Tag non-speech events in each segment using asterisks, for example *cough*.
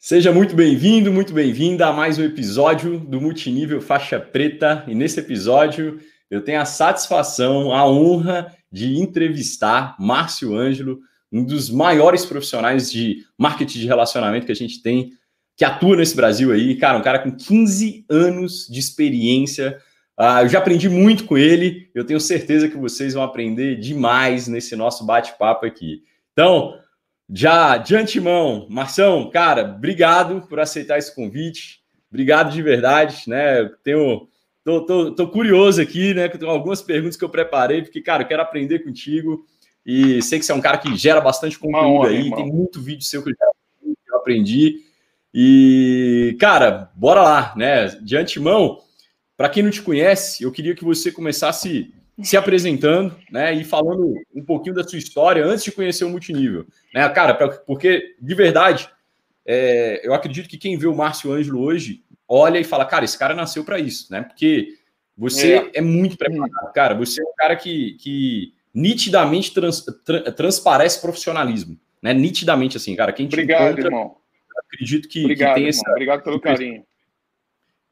Seja muito bem-vindo, muito bem-vinda a mais um episódio do Multinível Faixa Preta. E nesse episódio eu tenho a satisfação, a honra de entrevistar Márcio Ângelo, um dos maiores profissionais de marketing de relacionamento que a gente tem, que atua nesse Brasil aí. Cara, um cara com 15 anos de experiência. Uh, eu já aprendi muito com ele, eu tenho certeza que vocês vão aprender demais nesse nosso bate-papo aqui. Então, já de antemão, Marção, cara, obrigado por aceitar esse convite. Obrigado de verdade, né? Tenho, tô, tô, tô curioso aqui, né? Que tenho algumas perguntas que eu preparei, porque, cara, eu quero aprender contigo. E sei que você é um cara que gera bastante conteúdo honra, aí, irmão. tem muito vídeo seu que eu já aprendi. E, cara, bora lá, né? De antemão, para quem não te conhece, eu queria que você começasse se apresentando, né, e falando um pouquinho da sua história antes de conhecer o multinível, né, cara, pra, porque de verdade, é, eu acredito que quem vê o Márcio Ângelo hoje olha e fala, cara, esse cara nasceu para isso, né, porque você é, é muito preparado, cara, você é um cara que, que nitidamente trans, tra, transparece profissionalismo, né, nitidamente assim, cara, quem te Obrigado, encontra, irmão. acredito que, Obrigado, que tem essa... Obrigado pelo carinho.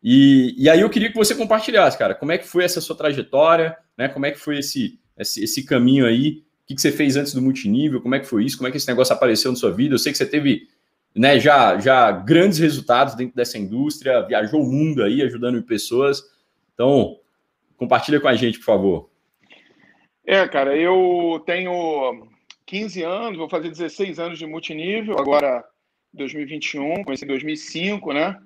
E, e aí eu queria que você compartilhasse, cara, como é que foi essa sua trajetória, né? Como é que foi esse, esse, esse caminho aí? O que, que você fez antes do multinível? Como é que foi isso? Como é que esse negócio apareceu na sua vida? Eu sei que você teve né, já, já grandes resultados dentro dessa indústria, viajou o mundo aí ajudando pessoas. Então, compartilha com a gente, por favor. É, cara, eu tenho 15 anos, vou fazer 16 anos de multinível, agora 2021, comecei em 2005, né?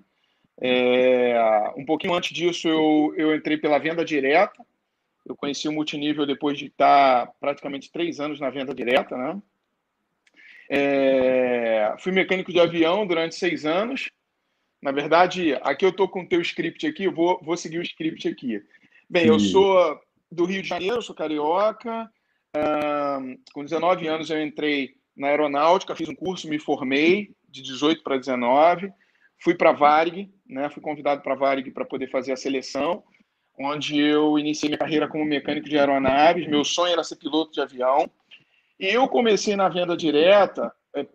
É, um pouquinho antes disso, eu, eu entrei pela venda direta. Eu conheci o multinível depois de estar praticamente três anos na venda direta, né? É, fui mecânico de avião durante seis anos. Na verdade, aqui eu estou com o teu script aqui, eu vou, vou seguir o script aqui. Bem, eu sou do Rio de Janeiro, sou carioca. com 19 anos eu entrei na aeronáutica, fiz um curso, me formei de 18 para 19. Fui para a Varig, né? Fui convidado para a Varig para poder fazer a seleção, onde eu iniciei minha carreira como mecânico de aeronaves. Meu sonho era ser piloto de avião. E eu comecei na venda direta, é,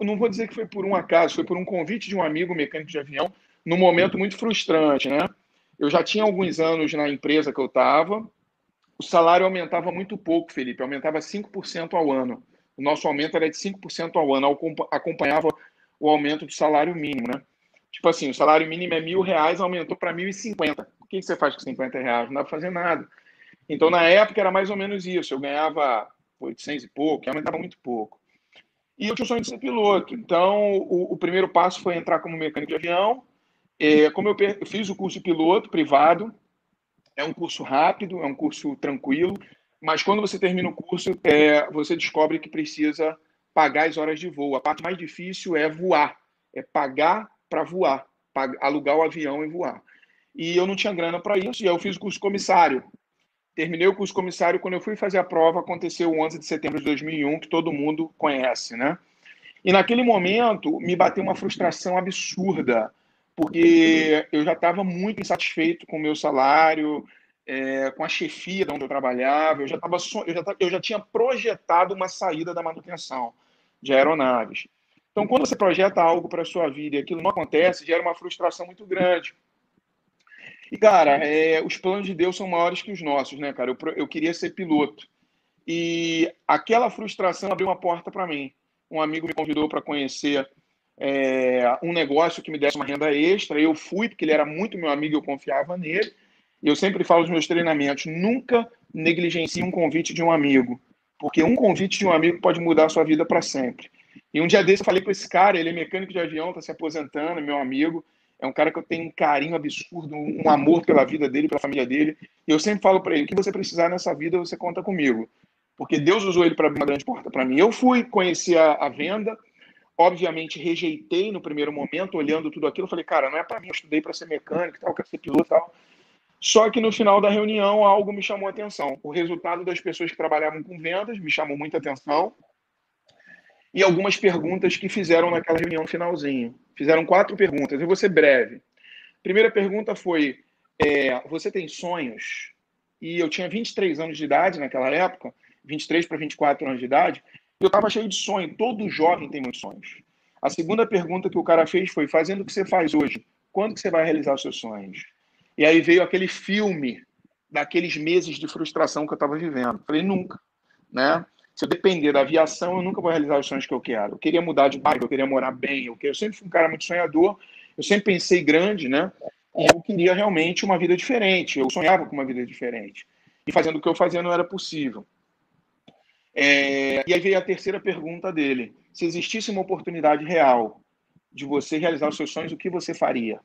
não vou dizer que foi por um acaso, foi por um convite de um amigo mecânico de avião, num momento muito frustrante, né? Eu já tinha alguns anos na empresa que eu estava, o salário aumentava muito pouco, Felipe, aumentava 5% ao ano. O nosso aumento era de 5% ao ano, acompanhava o aumento do salário mínimo, né? Tipo assim, o salário mínimo é mil reais, aumentou para 1.050 que, que você faz com 50 reais? Não dá para fazer nada. Então, na época, era mais ou menos isso. Eu ganhava 800 e pouco, aumentava muito pouco. E eu tinha o sonho de ser piloto. Então, o, o primeiro passo foi entrar como mecânico de avião. É, como eu, eu fiz o curso de piloto privado, é um curso rápido, é um curso tranquilo, mas quando você termina o curso, é, você descobre que precisa pagar as horas de voo. A parte mais difícil é voar, é pagar para voar, alugar o avião e voar. E eu não tinha grana para isso, e eu fiz o curso comissário. Terminei o curso comissário, quando eu fui fazer a prova, aconteceu o 11 de setembro de 2001, que todo mundo conhece, né? E naquele momento, me bateu uma frustração absurda, porque eu já estava muito insatisfeito com o meu salário, é, com a chefia de onde eu trabalhava, eu já, tava, eu, já, eu já tinha projetado uma saída da manutenção de aeronaves. Então, quando você projeta algo para a sua vida e aquilo não acontece, gera uma frustração muito grande. E, cara, é, os planos de Deus são maiores que os nossos, né, cara? Eu, eu queria ser piloto. E aquela frustração abriu uma porta para mim. Um amigo me convidou para conhecer é, um negócio que me desse uma renda extra. Eu fui, porque ele era muito meu amigo, eu confiava nele. E eu sempre falo nos meus treinamentos: nunca negligencie um convite de um amigo, porque um convite de um amigo pode mudar a sua vida para sempre. E um dia desse eu falei com esse cara, ele é mecânico de avião, está se aposentando, meu amigo. É um cara que eu tenho um carinho absurdo, um amor pela vida dele, pela família dele. E eu sempre falo para ele: o que você precisar nessa vida, você conta comigo. Porque Deus usou ele para abrir uma grande porta para mim. Eu fui conhecer a, a, venda, obviamente rejeitei no primeiro momento, olhando tudo aquilo. Falei, cara, não é para mim, eu estudei para ser mecânico, tal, quero ser piloto tal. Só que no final da reunião algo me chamou a atenção. O resultado das pessoas que trabalhavam com vendas me chamou muita atenção e algumas perguntas que fizeram naquela reunião finalzinho. Fizeram quatro perguntas, eu vou ser breve. Primeira pergunta foi: é, Você tem sonhos? E eu tinha 23 anos de idade naquela época, 23 para 24 anos de idade, eu estava cheio de sonho. Todo jovem tem muitos sonhos. A segunda pergunta que o cara fez foi: fazendo o que você faz hoje, quando que você vai realizar os seus sonhos? E aí veio aquele filme daqueles meses de frustração que eu estava vivendo. Falei, nunca, né? Se eu depender da aviação, eu nunca vou realizar os sonhos que eu quero. Eu queria mudar de bairro, eu queria morar bem, eu, queria... eu sempre fui um cara muito sonhador, eu sempre pensei grande, né? E eu queria realmente uma vida diferente, eu sonhava com uma vida diferente. E fazendo o que eu fazia não era possível. É... E aí veio a terceira pergunta dele: se existisse uma oportunidade real de você realizar os seus sonhos, o que você faria?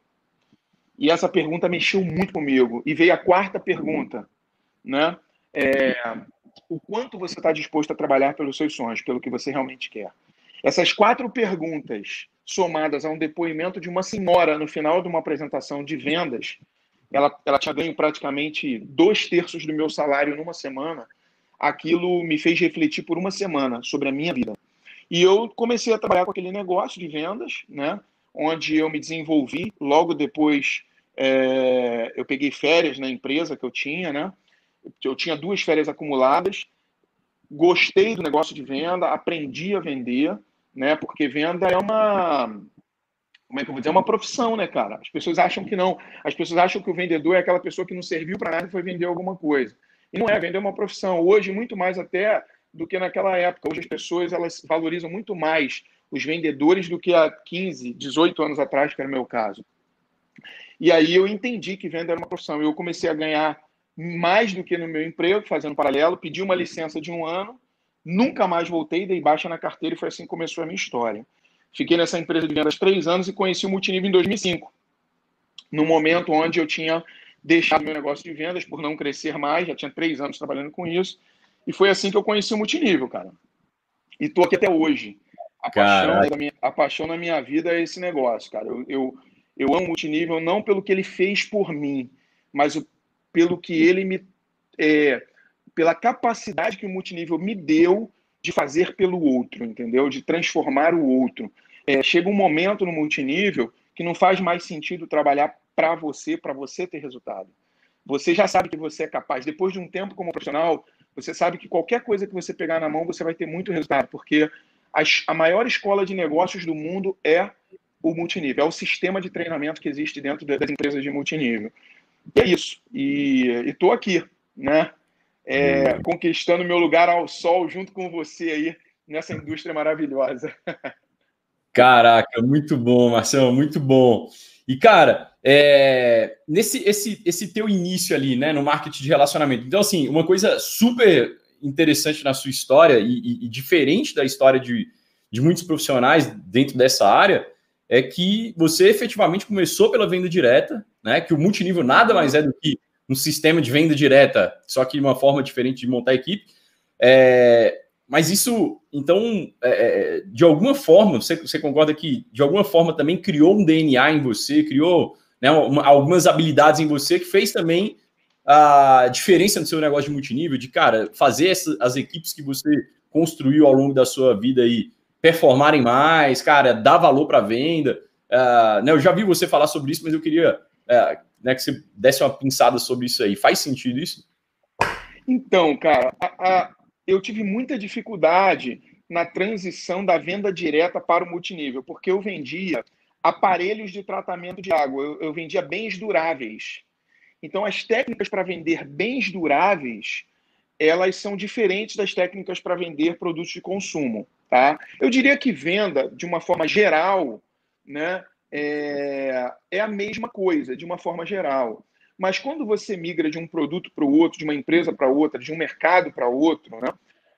E essa pergunta mexeu muito comigo. E veio a quarta pergunta, né? É, o quanto você está disposto a trabalhar pelos seus sonhos, pelo que você realmente quer? Essas quatro perguntas, somadas a um depoimento de uma senhora no final de uma apresentação de vendas, ela, ela tinha ganho praticamente dois terços do meu salário numa semana. Aquilo me fez refletir por uma semana sobre a minha vida. E eu comecei a trabalhar com aquele negócio de vendas, né? onde eu me desenvolvi. Logo depois, é, eu peguei férias na empresa que eu tinha, né? Eu tinha duas férias acumuladas. Gostei do negócio de venda, aprendi a vender, né? Porque venda é uma como é que eu vou dizer? É uma profissão, né, cara? As pessoas acham que não. As pessoas acham que o vendedor é aquela pessoa que não serviu para nada e foi vender alguma coisa. E não é, vender é uma profissão. Hoje, muito mais até do que naquela época. Hoje as pessoas elas valorizam muito mais os vendedores do que há 15, 18 anos atrás, que era o meu caso. E aí eu entendi que venda era uma profissão. Eu comecei a ganhar mais do que no meu emprego, fazendo paralelo, pedi uma licença de um ano, nunca mais voltei, dei baixa na carteira e foi assim que começou a minha história. Fiquei nessa empresa de vendas três anos e conheci o Multinível em 2005, no momento onde eu tinha deixado meu negócio de vendas por não crescer mais, já tinha três anos trabalhando com isso, e foi assim que eu conheci o Multinível, cara. E tô aqui até hoje. A paixão, da minha, a paixão na minha vida é esse negócio, cara. Eu, eu, eu amo o multinível não pelo que ele fez por mim, mas o, pelo que ele me. É, pela capacidade que o multinível me deu de fazer pelo outro, entendeu? De transformar o outro. É, chega um momento no multinível que não faz mais sentido trabalhar para você, para você ter resultado. Você já sabe que você é capaz. Depois de um tempo como profissional, você sabe que qualquer coisa que você pegar na mão, você vai ter muito resultado, porque a, maior escola de negócios do mundo é o multinível, é o sistema de treinamento que existe dentro das empresas de multinível. E é isso. E estou aqui, né? É, conquistando meu lugar ao sol junto com você aí nessa indústria maravilhosa. Caraca, muito bom, Marcelo, muito bom. E, cara, é, nesse esse, esse teu início ali, né, no marketing de relacionamento. Então, assim, uma coisa super interessante na sua história e, e, e diferente da história de, de muitos profissionais dentro dessa área é que você efetivamente começou pela venda direta, né? Que o multinível nada mais é do que um sistema de venda direta, só que uma forma diferente de montar a equipe. É, mas isso, então, é, é de alguma forma, você, você, concorda que de alguma forma também criou um DNA em você, criou né, uma, algumas habilidades em você que fez também a diferença no seu negócio de multinível, de, cara, fazer essa, as equipes que você construiu ao longo da sua vida aí performarem mais, cara, dar valor para a venda. Uh, né, eu já vi você falar sobre isso, mas eu queria uh, né, que você desse uma pinçada sobre isso aí. Faz sentido isso? Então, cara, a, a, eu tive muita dificuldade na transição da venda direta para o multinível, porque eu vendia aparelhos de tratamento de água, eu, eu vendia bens duráveis. Então, as técnicas para vender bens duráveis, elas são diferentes das técnicas para vender produtos de consumo, tá? Eu diria que venda, de uma forma geral, né, é, é a mesma coisa, de uma forma geral. Mas quando você migra de um produto para o outro, de uma empresa para outra, de um mercado para outro, né?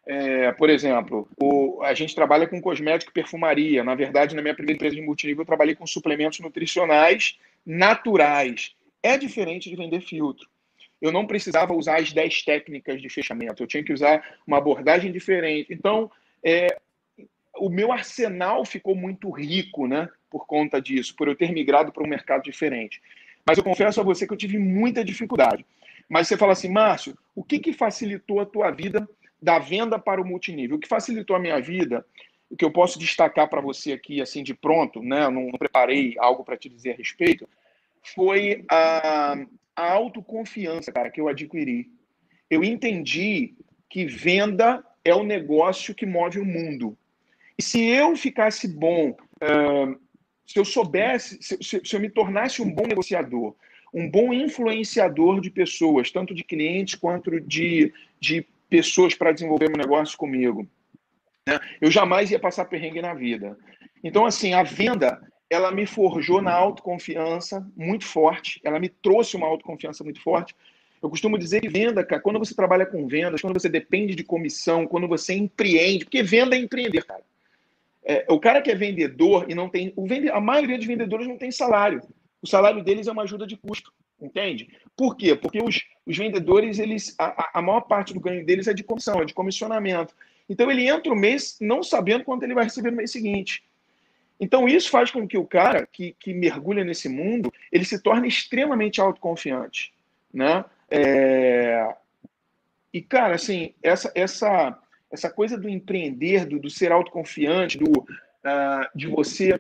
É, por exemplo, o, a gente trabalha com cosmético e perfumaria. Na verdade, na minha primeira empresa de multinível, eu trabalhei com suplementos nutricionais naturais é diferente de vender filtro. Eu não precisava usar as 10 técnicas de fechamento, eu tinha que usar uma abordagem diferente. Então, é, o meu arsenal ficou muito rico, né, por conta disso, por eu ter migrado para um mercado diferente. Mas eu confesso a você que eu tive muita dificuldade. Mas você fala assim, Márcio, o que, que facilitou a tua vida da venda para o multinível? O que facilitou a minha vida, o que eu posso destacar para você aqui, assim, de pronto, né? Eu não preparei algo para te dizer a respeito, foi a, a autoconfiança, cara, que eu adquiri. Eu entendi que venda é o negócio que move o mundo. E se eu ficasse bom uh, se eu soubesse, se, se, eu me tornasse um bom negociador, um bom influenciador de pessoas, tanto de clientes quanto de, de pessoas para desenvolver um negócio comigo. Né? Eu jamais ia passar perrengue na vida. Então, assim, a venda, ela me forjou na autoconfiança muito forte, ela me trouxe uma autoconfiança muito forte. Eu costumo dizer que venda, cara, quando você trabalha com vendas, quando você depende de comissão, quando você empreende, porque venda é empreender, cara. É, o cara que é vendedor e não tem. O vende, a maioria dos vendedores não tem salário. O salário deles é uma ajuda de custo, entende? Por quê? Porque os, os vendedores, eles, a, a maior parte do ganho deles é de comissão, é de comissionamento. Então ele entra o mês não sabendo quanto ele vai receber no mês seguinte. Então isso faz com que o cara que, que mergulha nesse mundo, ele se torne extremamente autoconfiante, né? É... E cara, assim, essa essa essa coisa do empreender, do, do ser autoconfiante, do uh, de você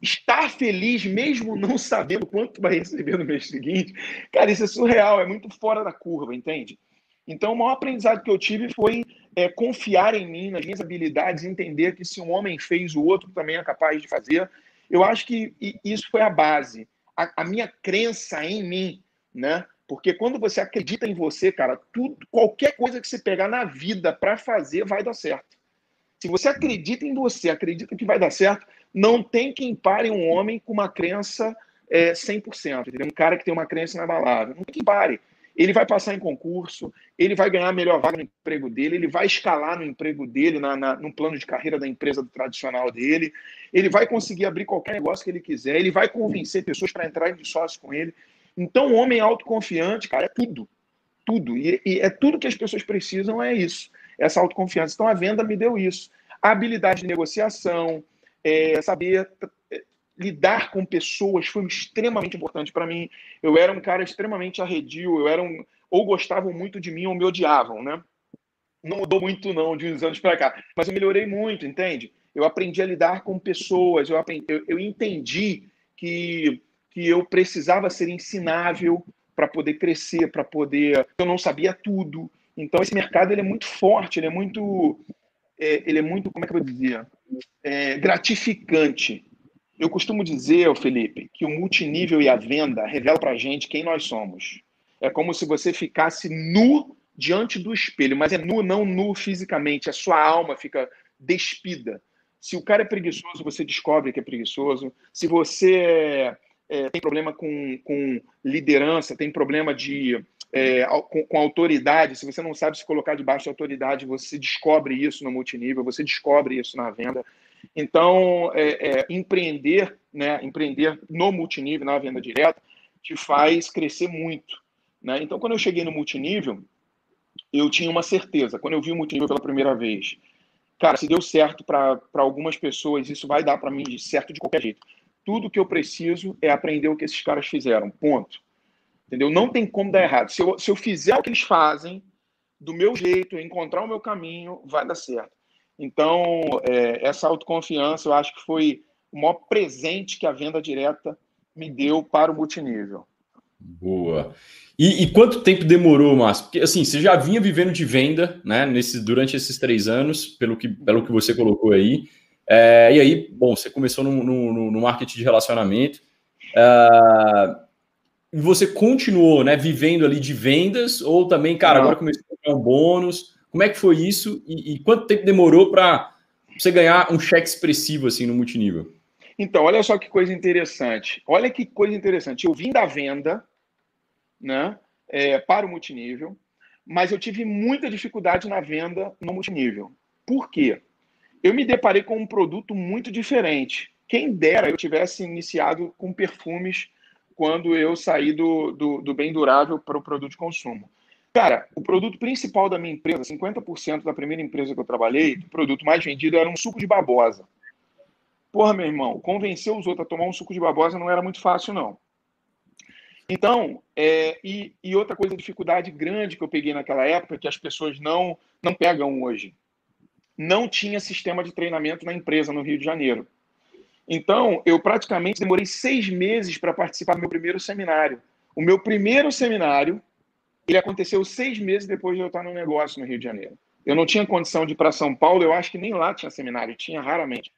estar feliz mesmo não sabendo quanto vai receber no mês seguinte, cara, isso é surreal, é muito fora da curva, entende? Então, o maior aprendizado que eu tive foi é, confiar em mim, nas minhas habilidades, entender que se um homem fez, o outro também é capaz de fazer. Eu acho que isso foi a base, a, a minha crença em mim, né? Porque quando você acredita em você, cara, tudo, qualquer coisa que você pegar na vida para fazer vai dar certo. Se você acredita em você, acredita que vai dar certo, não tem quem pare um homem com uma crença é, 100%. Entendeu? Um cara que tem uma crença inabalável. Não tem quem pare. Ele vai passar em concurso, ele vai ganhar a melhor vaga no emprego dele, ele vai escalar no emprego dele, na, na, no plano de carreira da empresa tradicional dele, ele vai conseguir abrir qualquer negócio que ele quiser, ele vai convencer pessoas para entrarem de sócio com ele. Então, o homem autoconfiante, cara, é tudo. Tudo. E, e é tudo que as pessoas precisam, é isso. Essa autoconfiança. Então, a venda me deu isso. A habilidade de negociação, é, saber é, lidar com pessoas foi extremamente importante para mim. Eu era um cara extremamente arredio, eu era um ou gostavam muito de mim ou me odiavam, né? Não mudou muito não de uns anos para cá, mas eu melhorei muito, entende? Eu aprendi a lidar com pessoas, eu, aprendi, eu, eu entendi que que eu precisava ser ensinável para poder crescer, para poder. Eu não sabia tudo. Então esse mercado ele é muito forte, ele é muito, é, ele é muito, como é que eu vou dizer, é, gratificante. Eu costumo dizer, Felipe, que o multinível e a venda revela para gente quem nós somos. É como se você ficasse nu diante do espelho, mas é nu não nu fisicamente, a sua alma fica despida. Se o cara é preguiçoso, você descobre que é preguiçoso. Se você é, tem problema com, com liderança, tem problema de é, com, com, autoridade, se você não sabe se colocar debaixo de autoridade, você descobre isso no multinível, você descobre isso na venda. Então, é, é, empreender, né, empreender no multinível, na venda direta, te faz crescer muito. Né? Então, quando eu cheguei no multinível, eu tinha uma certeza. Quando eu vi o multinível pela primeira vez, cara, se deu certo para algumas pessoas, isso vai dar para mim certo de qualquer jeito. Tudo que eu preciso é aprender o que esses caras fizeram. Ponto. Entendeu? Não tem como dar errado. Se eu, se eu fizer o que eles fazem, do meu jeito, encontrar o meu caminho, vai dar certo. Então, é, essa autoconfiança, eu acho que foi o maior presente que a venda direta me deu para o multinível. Boa. E, e, quanto tempo demorou, Márcio? Porque assim, você já vinha vivendo de venda, né? Nesse, durante esses três anos, pelo que, pelo que você colocou aí. É, e aí, bom, você começou no, no, no marketing de relacionamento. É, e você continuou, né, vivendo ali de vendas, ou também, cara, Não. agora começou a ganhar um bônus. Como é que foi isso? E, e quanto tempo demorou para você ganhar um cheque expressivo assim no multinível? Então, olha só que coisa interessante. Olha que coisa interessante. Eu vim da venda, né, é, para o multinível, mas eu tive muita dificuldade na venda no multinível. Por quê? Eu me deparei com um produto muito diferente. Quem dera eu tivesse iniciado com perfumes quando eu saí do, do, do bem durável para o produto de consumo. Cara, o produto principal da minha empresa, 50% da primeira empresa que eu trabalhei, o produto mais vendido era um suco de babosa. Porra, meu irmão, convencer os outros a tomar um suco de babosa não era muito fácil, não. Então, é, e, e outra coisa, dificuldade grande que eu peguei naquela época, que as pessoas não, não pegam hoje não tinha sistema de treinamento na empresa no Rio de Janeiro. Então, eu praticamente demorei seis meses para participar do meu primeiro seminário. O meu primeiro seminário, ele aconteceu seis meses depois de eu estar no negócio no Rio de Janeiro. Eu não tinha condição de ir para São Paulo, eu acho que nem lá tinha seminário, tinha raramente.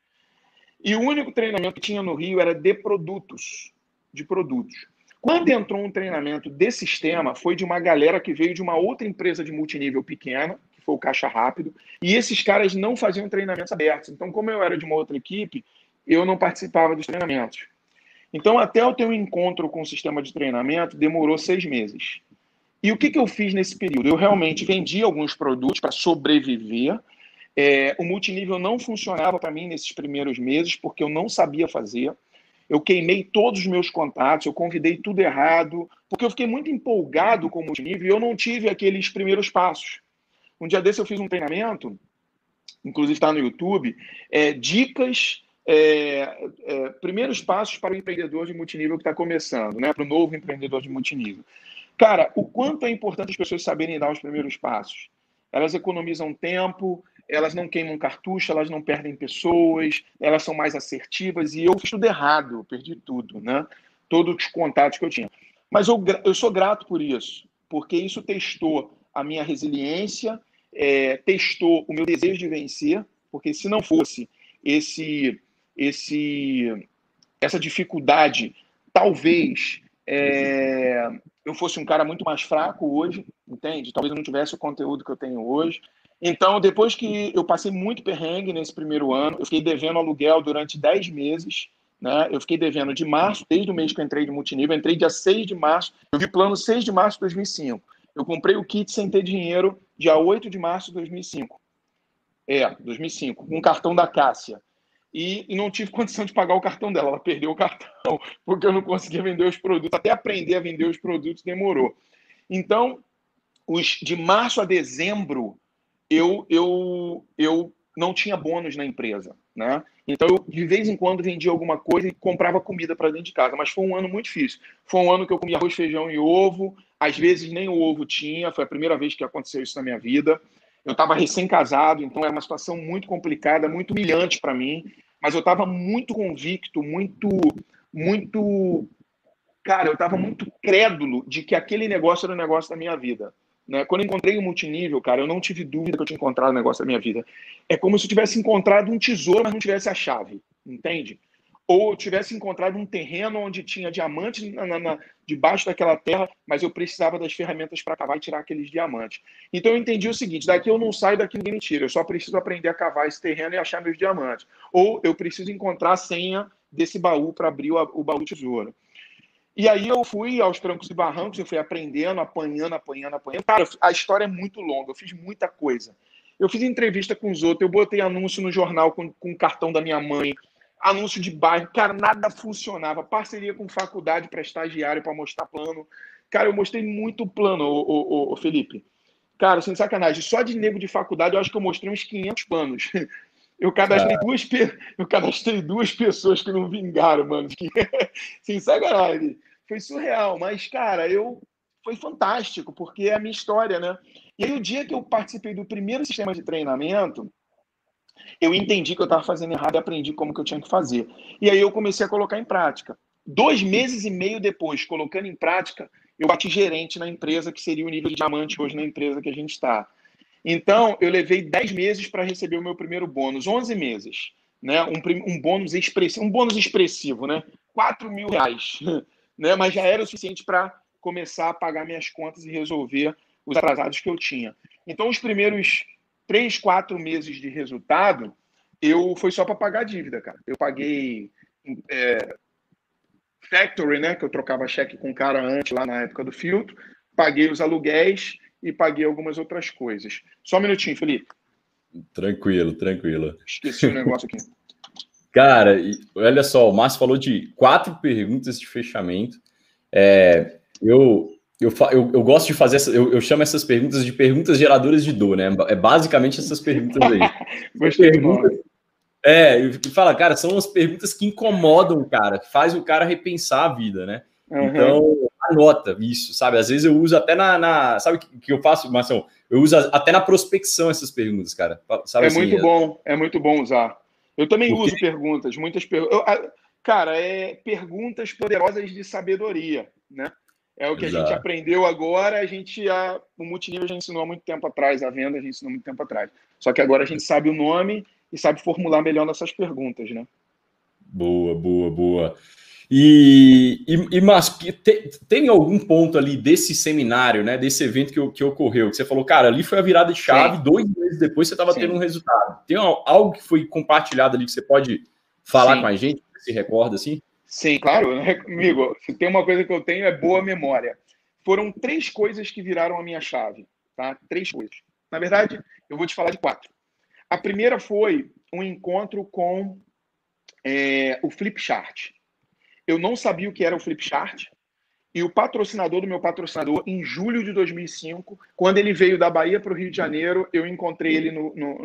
E o único treinamento que tinha no Rio era de produtos, de produtos. Quando entrou um treinamento de sistema, foi de uma galera que veio de uma outra empresa de multinível pequena, foi o Caixa Rápido, e esses caras não faziam treinamentos abertos. Então, como eu era de uma outra equipe, eu não participava dos treinamentos. Então, até eu ter um encontro com o sistema de treinamento, demorou seis meses. E o que, que eu fiz nesse período? Eu realmente vendi alguns produtos para sobreviver. É, o multinível não funcionava para mim nesses primeiros meses, porque eu não sabia fazer. Eu queimei todos os meus contatos, eu convidei tudo errado, porque eu fiquei muito empolgado com o multinível e eu não tive aqueles primeiros passos. Um dia desse eu fiz um treinamento, inclusive está no YouTube, é, dicas, é, é, primeiros passos para o empreendedor de multinível que está começando, né, para o novo empreendedor de multinível. Cara, o quanto é importante as pessoas saberem dar os primeiros passos. Elas economizam tempo, elas não queimam cartucho, elas não perdem pessoas, elas são mais assertivas. E eu fiz tudo errado, perdi tudo, né? Todos os contatos que eu tinha. Mas eu, eu sou grato por isso, porque isso testou a minha resiliência, é, testou o meu desejo de vencer, porque se não fosse esse, esse, essa dificuldade, talvez é, eu fosse um cara muito mais fraco hoje, entende? Talvez eu não tivesse o conteúdo que eu tenho hoje. Então, depois que eu passei muito perrengue nesse primeiro ano, eu fiquei devendo aluguel durante 10 meses. Né? Eu fiquei devendo de março, desde o mês que eu entrei de multinível, eu entrei dia 6 de março, eu vi plano 6 de março de 2005. Eu comprei o kit sem ter dinheiro dia 8 de março de 2005. É, 2005, com um cartão da Cássia e, não tive *laughs* condição de pagar o cartão dela. Ela perdeu o cartão *laughs* porque eu não conseguia vender os produtos. Até aprender a vender os produtos demorou. Então, os de março a dezembro, eu, eu, eu não tinha bônus na empresa. Né? Então, eu, de vez em quando, vendia alguma coisa e comprava comida para dentro de casa. Mas foi um ano muito difícil. Foi um ano que eu comia arroz, feijão e ovo. Às vezes, nem o ovo tinha. Foi a primeira vez que aconteceu isso na minha vida. Eu estava recém-casado, então era uma situação muito complicada, muito humilhante para mim mas eu estava muito convicto, muito, muito. Cara, eu estava muito crédulo de que aquele negócio era o negócio da minha vida. Né? Quando eu encontrei o multinível, cara, eu não tive dúvida que eu tinha encontrado o negócio da minha vida. É como se eu tivesse encontrado um tesouro, mas não tivesse a chave, entende? ou eu tivesse encontrado um terreno onde tinha diamantes na, na, na, debaixo daquela terra, mas eu precisava das ferramentas para cavar e tirar aqueles diamantes. Então eu entendi o seguinte: daqui eu não saio, daqui ninguém me tira. Eu só preciso aprender a cavar esse terreno e achar meus diamantes. Ou eu preciso encontrar a senha desse baú para abrir o, o baú tesouro. E aí eu fui aos trancos e barrancos, eu fui aprendendo, apanhando, apanhando, apanhando. Cara, a história é muito longa, eu fiz muita coisa. Eu fiz entrevista com os outros, eu botei anúncio no jornal com, com o cartão da minha mãe, anúncio de bairro, cara, nada funcionava. Parceria com faculdade para estagiário para mostrar plano. Cara, eu mostrei muito plano, ô, ô, ô, Felipe. Cara, sem sacanagem, só de nego de faculdade eu acho que eu mostrei uns 500 planos. *laughs* Eu cadastrei, duas, *laughs* eu cadastrei duas pessoas que não vingaram, mano. *laughs* sem sacanagem. Foi surreal, mas, cara, eu foi fantástico, porque é a minha história, né? E aí, o dia que eu participei do primeiro sistema de treinamento, eu entendi que eu estava fazendo errado e aprendi como que eu tinha que fazer. E aí eu comecei a colocar em prática. Dois meses e meio depois, colocando em prática, eu bati gerente na empresa, que seria o nível de diamante hoje na empresa que a gente está. Então, eu levei 10 meses para receber o meu primeiro bônus, 11 meses. Né? Um, um bônus expressivo, um bônus expressivo, né? 4 mil reais. *laughs* Né? Mas já era o suficiente para começar a pagar minhas contas e resolver os atrasados que eu tinha. Então, os primeiros três, quatro meses de resultado, eu foi só para pagar a dívida, cara. Eu paguei é, factory, né? Que eu trocava cheque com o cara antes, lá na época do filtro, paguei os aluguéis e paguei algumas outras coisas. Só um minutinho, Felipe. Tranquilo, tranquilo. Esqueci o um *laughs* negócio aqui. Cara, olha só, o Márcio falou de quatro perguntas de fechamento. É, eu, eu, eu, eu, gosto de fazer, essa, eu, eu, chamo essas perguntas de perguntas geradoras de dor, né? É basicamente essas perguntas aí. *laughs* perguntas, é, e fala, cara, são as perguntas que incomodam o cara, que faz o cara repensar a vida, né? Uhum. Então, anota isso, sabe? Às vezes eu uso até na. na sabe o que, que eu faço, Marcelo? Eu uso até na prospecção essas perguntas, cara. Sabe é assim, muito é... bom, é muito bom usar. Eu também Porque... uso perguntas, muitas perguntas. Cara, é perguntas poderosas de sabedoria, né? É o que Exato. a gente aprendeu agora, a gente a, o multinível já ensinou há muito tempo atrás, a venda a gente ensinou há muito tempo atrás. Só que agora a gente sabe o nome e sabe formular melhor nossas perguntas, né? Boa, boa, boa. E, e, e mas tem, tem, algum ponto ali desse seminário, né, desse evento que, que ocorreu, que você falou, cara, ali foi a virada de chave, Sim. dois meses depois você estava tendo um resultado. Tem algo que foi compartilhado ali que você pode falar Sim. com a gente, se recorda assim? Sim, claro, né, amigo. Se tem uma coisa que eu tenho é boa memória. Foram três coisas que viraram a minha chave, tá? Três coisas. Na verdade, eu vou te falar de quatro. A primeira foi um encontro com é, o Flipchart. Eu não sabia o que era o Flipchart. E o patrocinador do meu patrocinador, em julho de 2005, quando ele veio da Bahia para o Rio de Janeiro, eu encontrei ele no, no,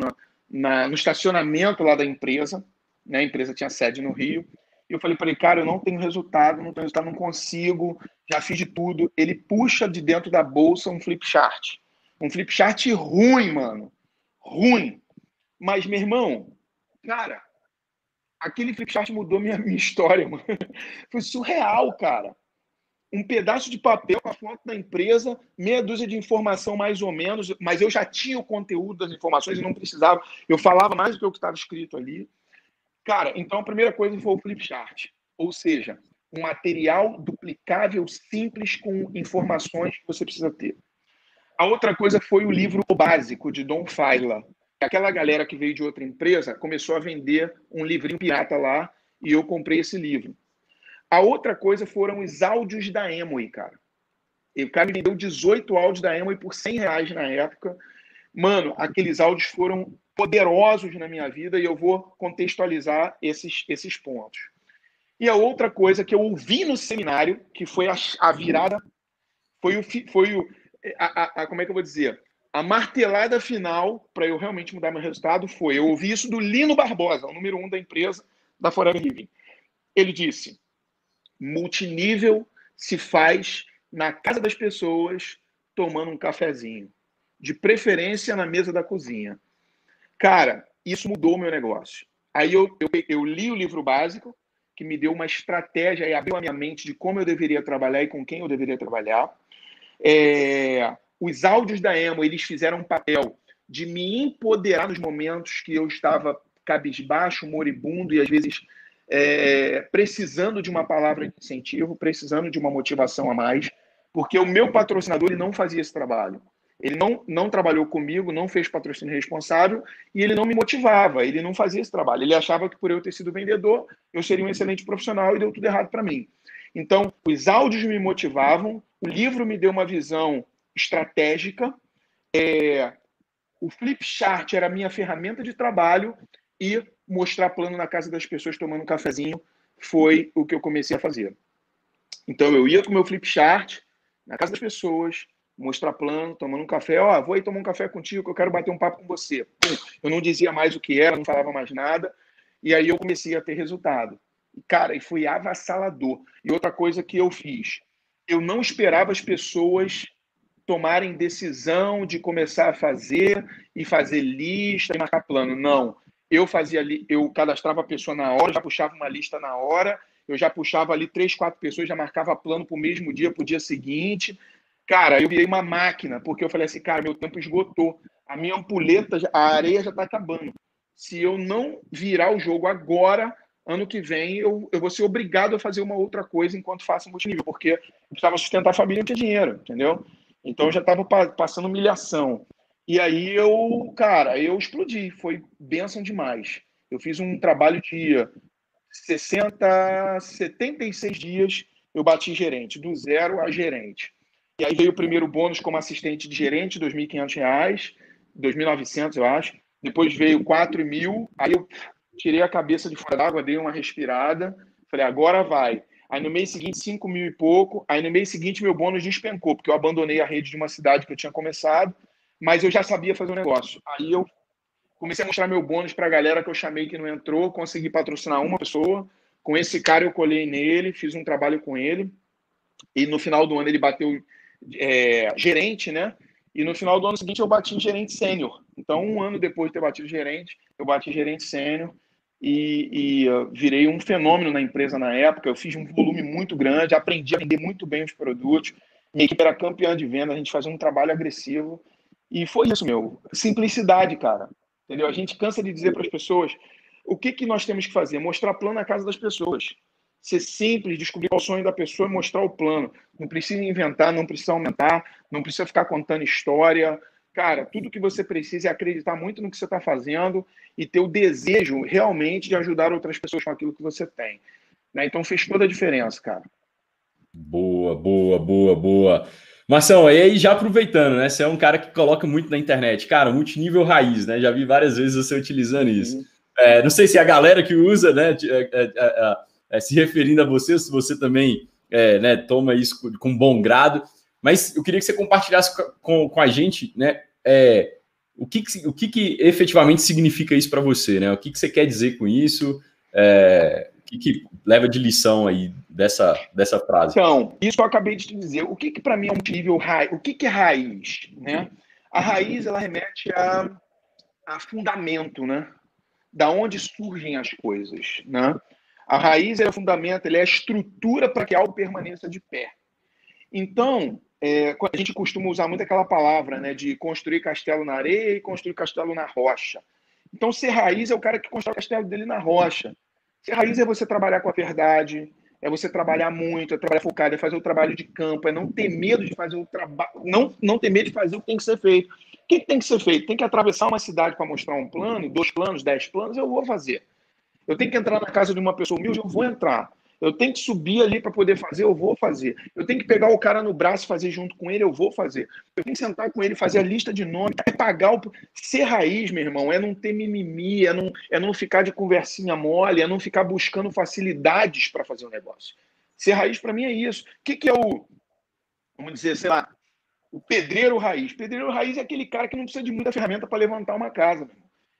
na, no estacionamento lá da empresa. Né? A empresa tinha sede no Rio. E eu falei para ele, cara, eu não tenho resultado, não tenho resultado, não consigo, já fiz de tudo. Ele puxa de dentro da bolsa um flipchart. Um flipchart ruim, mano. Ruim. Mas, meu irmão, cara, aquele flipchart mudou minha, *laughs* minha história, mano. Foi surreal, cara. Um pedaço de papel com a foto da empresa, meia dúzia de informação mais ou menos, mas eu já tinha o conteúdo das informações e não precisava. Eu falava mais do que o que estava escrito ali. Cara, então a primeira coisa foi o flipchart, ou seja, um material duplicável, simples, com informações que você precisa ter. A outra coisa foi o livro básico de Don Faila. Aquela galera que veio de outra empresa começou a vender um livrinho pirata lá e eu comprei esse livro. A outra coisa foram os áudios da Emoi, cara. E o cara me deu 18 áudios da Emoi por 100 reais na época. Mano, aqueles áudios foram poderosos na minha vida e eu vou contextualizar esses, esses pontos. E a outra coisa que eu ouvi no seminário, que foi a, a virada, foi o, foi o a, a, a, como é que eu vou dizer? A martelada final para eu realmente mudar meu resultado foi: eu ouvi isso do Lino Barbosa, o número um da empresa da Forever Living. Ele disse: multinível se faz na casa das pessoas tomando um cafezinho, de preferência na mesa da cozinha. Cara, isso mudou meu negócio. Aí eu, eu, eu li o livro básico, que me deu uma estratégia e abriu a minha mente de como eu deveria trabalhar e com quem eu deveria trabalhar. É, os áudios da Emo, eles fizeram um papel de me empoderar nos momentos que eu estava cabisbaixo, moribundo e às vezes é, precisando de uma palavra de incentivo, precisando de uma motivação a mais, porque o meu patrocinador ele não fazia esse trabalho. Ele não, não trabalhou comigo, não fez patrocínio responsável e ele não me motivava, ele não fazia esse trabalho. Ele achava que por eu ter sido vendedor, eu seria um excelente profissional e deu tudo errado para mim. Então, os áudios me motivavam, o livro me deu uma visão estratégica, é, o flip chart era a minha ferramenta de trabalho e mostrar plano na casa das pessoas tomando um cafezinho foi o que eu comecei a fazer. Então, eu ia com meu flip chart na casa das pessoas, mostrar plano, tomando um café. Ó, oh, vou aí tomar um café contigo que eu quero bater um papo com você. Pum, eu não dizia mais o que era, não falava mais nada. E aí eu comecei a ter resultado. Cara, e foi avassalador. E outra coisa que eu fiz, eu não esperava as pessoas tomarem decisão de começar a fazer e fazer lista e marcar plano. Não. Eu fazia ali, eu cadastrava a pessoa na hora, já puxava uma lista na hora, eu já puxava ali três, quatro pessoas, já marcava plano para o mesmo dia, para o dia seguinte. Cara, eu virei uma máquina, porque eu falei assim, cara, meu tempo esgotou. A minha ampuleta, a areia já está acabando. Se eu não virar o jogo agora, ano que vem eu, eu vou ser obrigado a fazer uma outra coisa enquanto faço multinível, porque eu precisava sustentar a família e não tinha dinheiro, entendeu? Então eu já estava passando humilhação. E aí eu, cara, eu explodi, foi bênção demais. Eu fiz um trabalho de 60, 76 dias, eu bati gerente, do zero a gerente. E aí veio o primeiro bônus como assistente de gerente, R$ 2.500, 2.900, eu acho. Depois veio 4 mil, aí eu tirei a cabeça de fora d'água, dei uma respirada, falei, agora vai. Aí no mês seguinte, 5 mil e pouco. Aí no mês seguinte, meu bônus despencou, porque eu abandonei a rede de uma cidade que eu tinha começado, mas eu já sabia fazer o um negócio. Aí eu comecei a mostrar meu bônus para a galera que eu chamei que não entrou, consegui patrocinar uma pessoa. Com esse cara eu colhei nele, fiz um trabalho com ele. E no final do ano ele bateu é, gerente, né? E no final do ano seguinte eu bati em gerente sênior. Então, um ano depois de ter batido gerente, eu bati gerente sênior e, e uh, virei um fenômeno na empresa na época. Eu fiz um volume muito grande, aprendi a vender muito bem os produtos. Minha equipe era campeã de venda, a gente fazia um trabalho agressivo. E foi isso, meu. Simplicidade, cara. Entendeu? A gente cansa de dizer para as pessoas. o que, que nós temos que fazer? Mostrar plano na casa das pessoas. Ser simples, descobrir qual o sonho da pessoa e mostrar o plano. Não precisa inventar, não precisa aumentar, não precisa ficar contando história. Cara, tudo que você precisa é acreditar muito no que você está fazendo e ter o desejo realmente de ajudar outras pessoas com aquilo que você tem. Né? Então fez toda a diferença, cara. Boa, boa, boa, boa. Marção, e aí já aproveitando, né? Você é um cara que coloca muito na internet, cara, multinível raiz, né? Já vi várias vezes você utilizando isso. É, não sei se é a galera que usa, né? É, é, é, é se referindo a você, se você também né, toma isso com bom grado. Mas eu queria que você compartilhasse com, com a gente, né? o que, que, o que, que efetivamente significa isso para você, né? O que, que você quer dizer com isso? o que, que leva de lição aí dessa, dessa frase? Então, isso eu acabei de te dizer. O que, que para mim é um nível raiz? O que, que é raiz? Né? A raiz ela remete a, a fundamento, né? Da onde surgem as coisas, né? A raiz é o fundamento, ele é a estrutura para que algo permaneça de pé. Então, é, a gente costuma usar muito aquela palavra, né, de construir castelo na areia e construir castelo na rocha. Então, ser raiz é o cara que constrói o castelo dele na rocha. Ser raiz é você trabalhar com a verdade, é você trabalhar muito, é trabalhar focado, é fazer o trabalho de campo, é não ter medo de fazer o trabalho, não, não ter medo de fazer o que tem que ser feito. O que, tem que ser feito? Tem que atravessar uma cidade para mostrar um plano, dois planos, dez planos, eu vou fazer. Eu tenho que entrar na casa de uma pessoa humilde, eu vou entrar. Eu tenho que subir ali para poder fazer, eu vou fazer. Eu tenho que pegar o cara no braço e fazer junto com ele, eu vou fazer. Eu tenho que sentar com ele, fazer a lista de nomes, é pagar o. Ser raiz, meu irmão, é não ter mimimi, é não, é não ficar de conversinha mole, é não ficar buscando facilidades para fazer o negócio. Ser raiz, para mim, é isso. O que, que é o. Vamos dizer, sei lá, o pedreiro raiz. Pedreiro raiz é aquele cara que não precisa de muita ferramenta para levantar uma casa.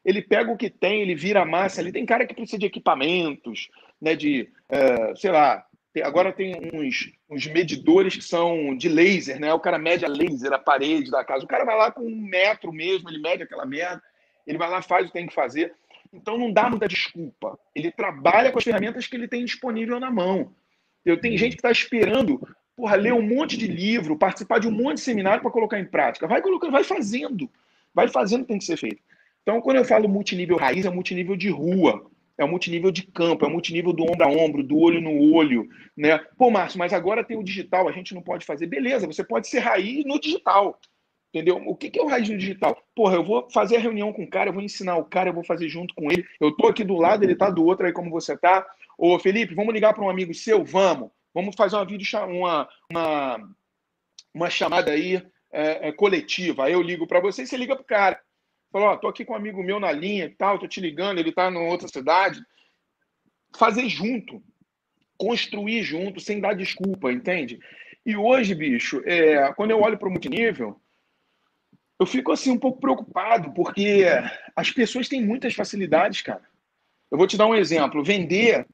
Ele pega o que tem, ele vira massa ali. Tem cara que precisa de equipamentos, né, de, uh, sei lá, agora tem uns, uns medidores que são de laser, né? O cara mede a laser, a parede da casa. O cara vai lá com um metro mesmo, ele mede aquela merda, ele vai lá, faz o que tem que fazer. Então não dá muita desculpa. Ele trabalha com as ferramentas que ele tem disponível na mão. Eu tenho gente que está esperando porra, ler um monte de livro, participar de um monte de seminário para colocar em prática. Vai colocando, vai fazendo. Vai fazendo o que tem que ser feito. Então, quando eu falo multinível raiz, é multinível de rua é o multinível de campo, é o multinível do ombro a ombro, do olho no olho, né? Pô, Márcio, mas agora tem o digital, a gente não pode fazer. Beleza, você pode ser raiz no digital. Entendeu? O que é o raiz no digital? Porra, eu vou fazer a reunião com o cara, eu vou ensinar o cara, eu vou fazer junto com ele. Eu tô aqui do lado, ele tá do outro aí como você tá. Ô, Felipe, vamos ligar para um amigo seu? Vamos. Vamos fazer uma vídeo uma, uma, uma chamada aí é, é, coletiva. Aí eu ligo para você e você liga pro cara. Falou, ó, tô aqui com um amigo meu na linha e tal, tô te ligando, ele tá em outra cidade. Fazer junto, construir junto, sem dar desculpa, entende? E hoje, bicho, é, quando eu olho para o multinível, eu fico assim um pouco preocupado, porque as pessoas têm muitas facilidades, cara. Eu vou te dar um exemplo. Vender,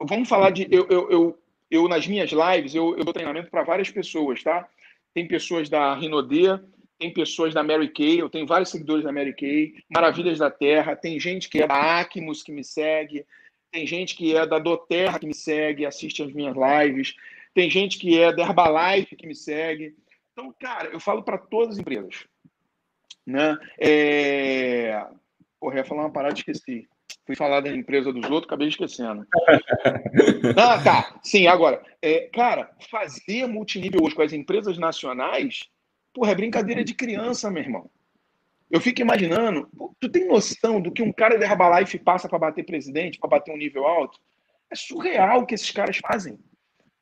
vamos falar de. Eu, eu, eu, eu nas minhas lives, eu, eu dou treinamento para várias pessoas, tá? Tem pessoas da Rinodê, tem pessoas da Mary Kay, eu tenho vários seguidores da Mary Kay, Maravilhas da Terra, tem gente que é da Acmus que me segue, tem gente que é da Doterra que me segue, assiste as minhas lives, tem gente que é da Herbalife que me segue. Então, cara, eu falo para todas as empresas. Né? É... Porra, ia falar uma parada esqueci. Fui falar da empresa dos outros, acabei esquecendo. *laughs* ah, tá. Sim, agora. É, cara, fazer multinível hoje com as empresas nacionais Porra, é brincadeira de criança, meu irmão. Eu fico imaginando, tu tem noção do que um cara da Herbalife passa para bater presidente, para bater um nível alto? É surreal o que esses caras fazem.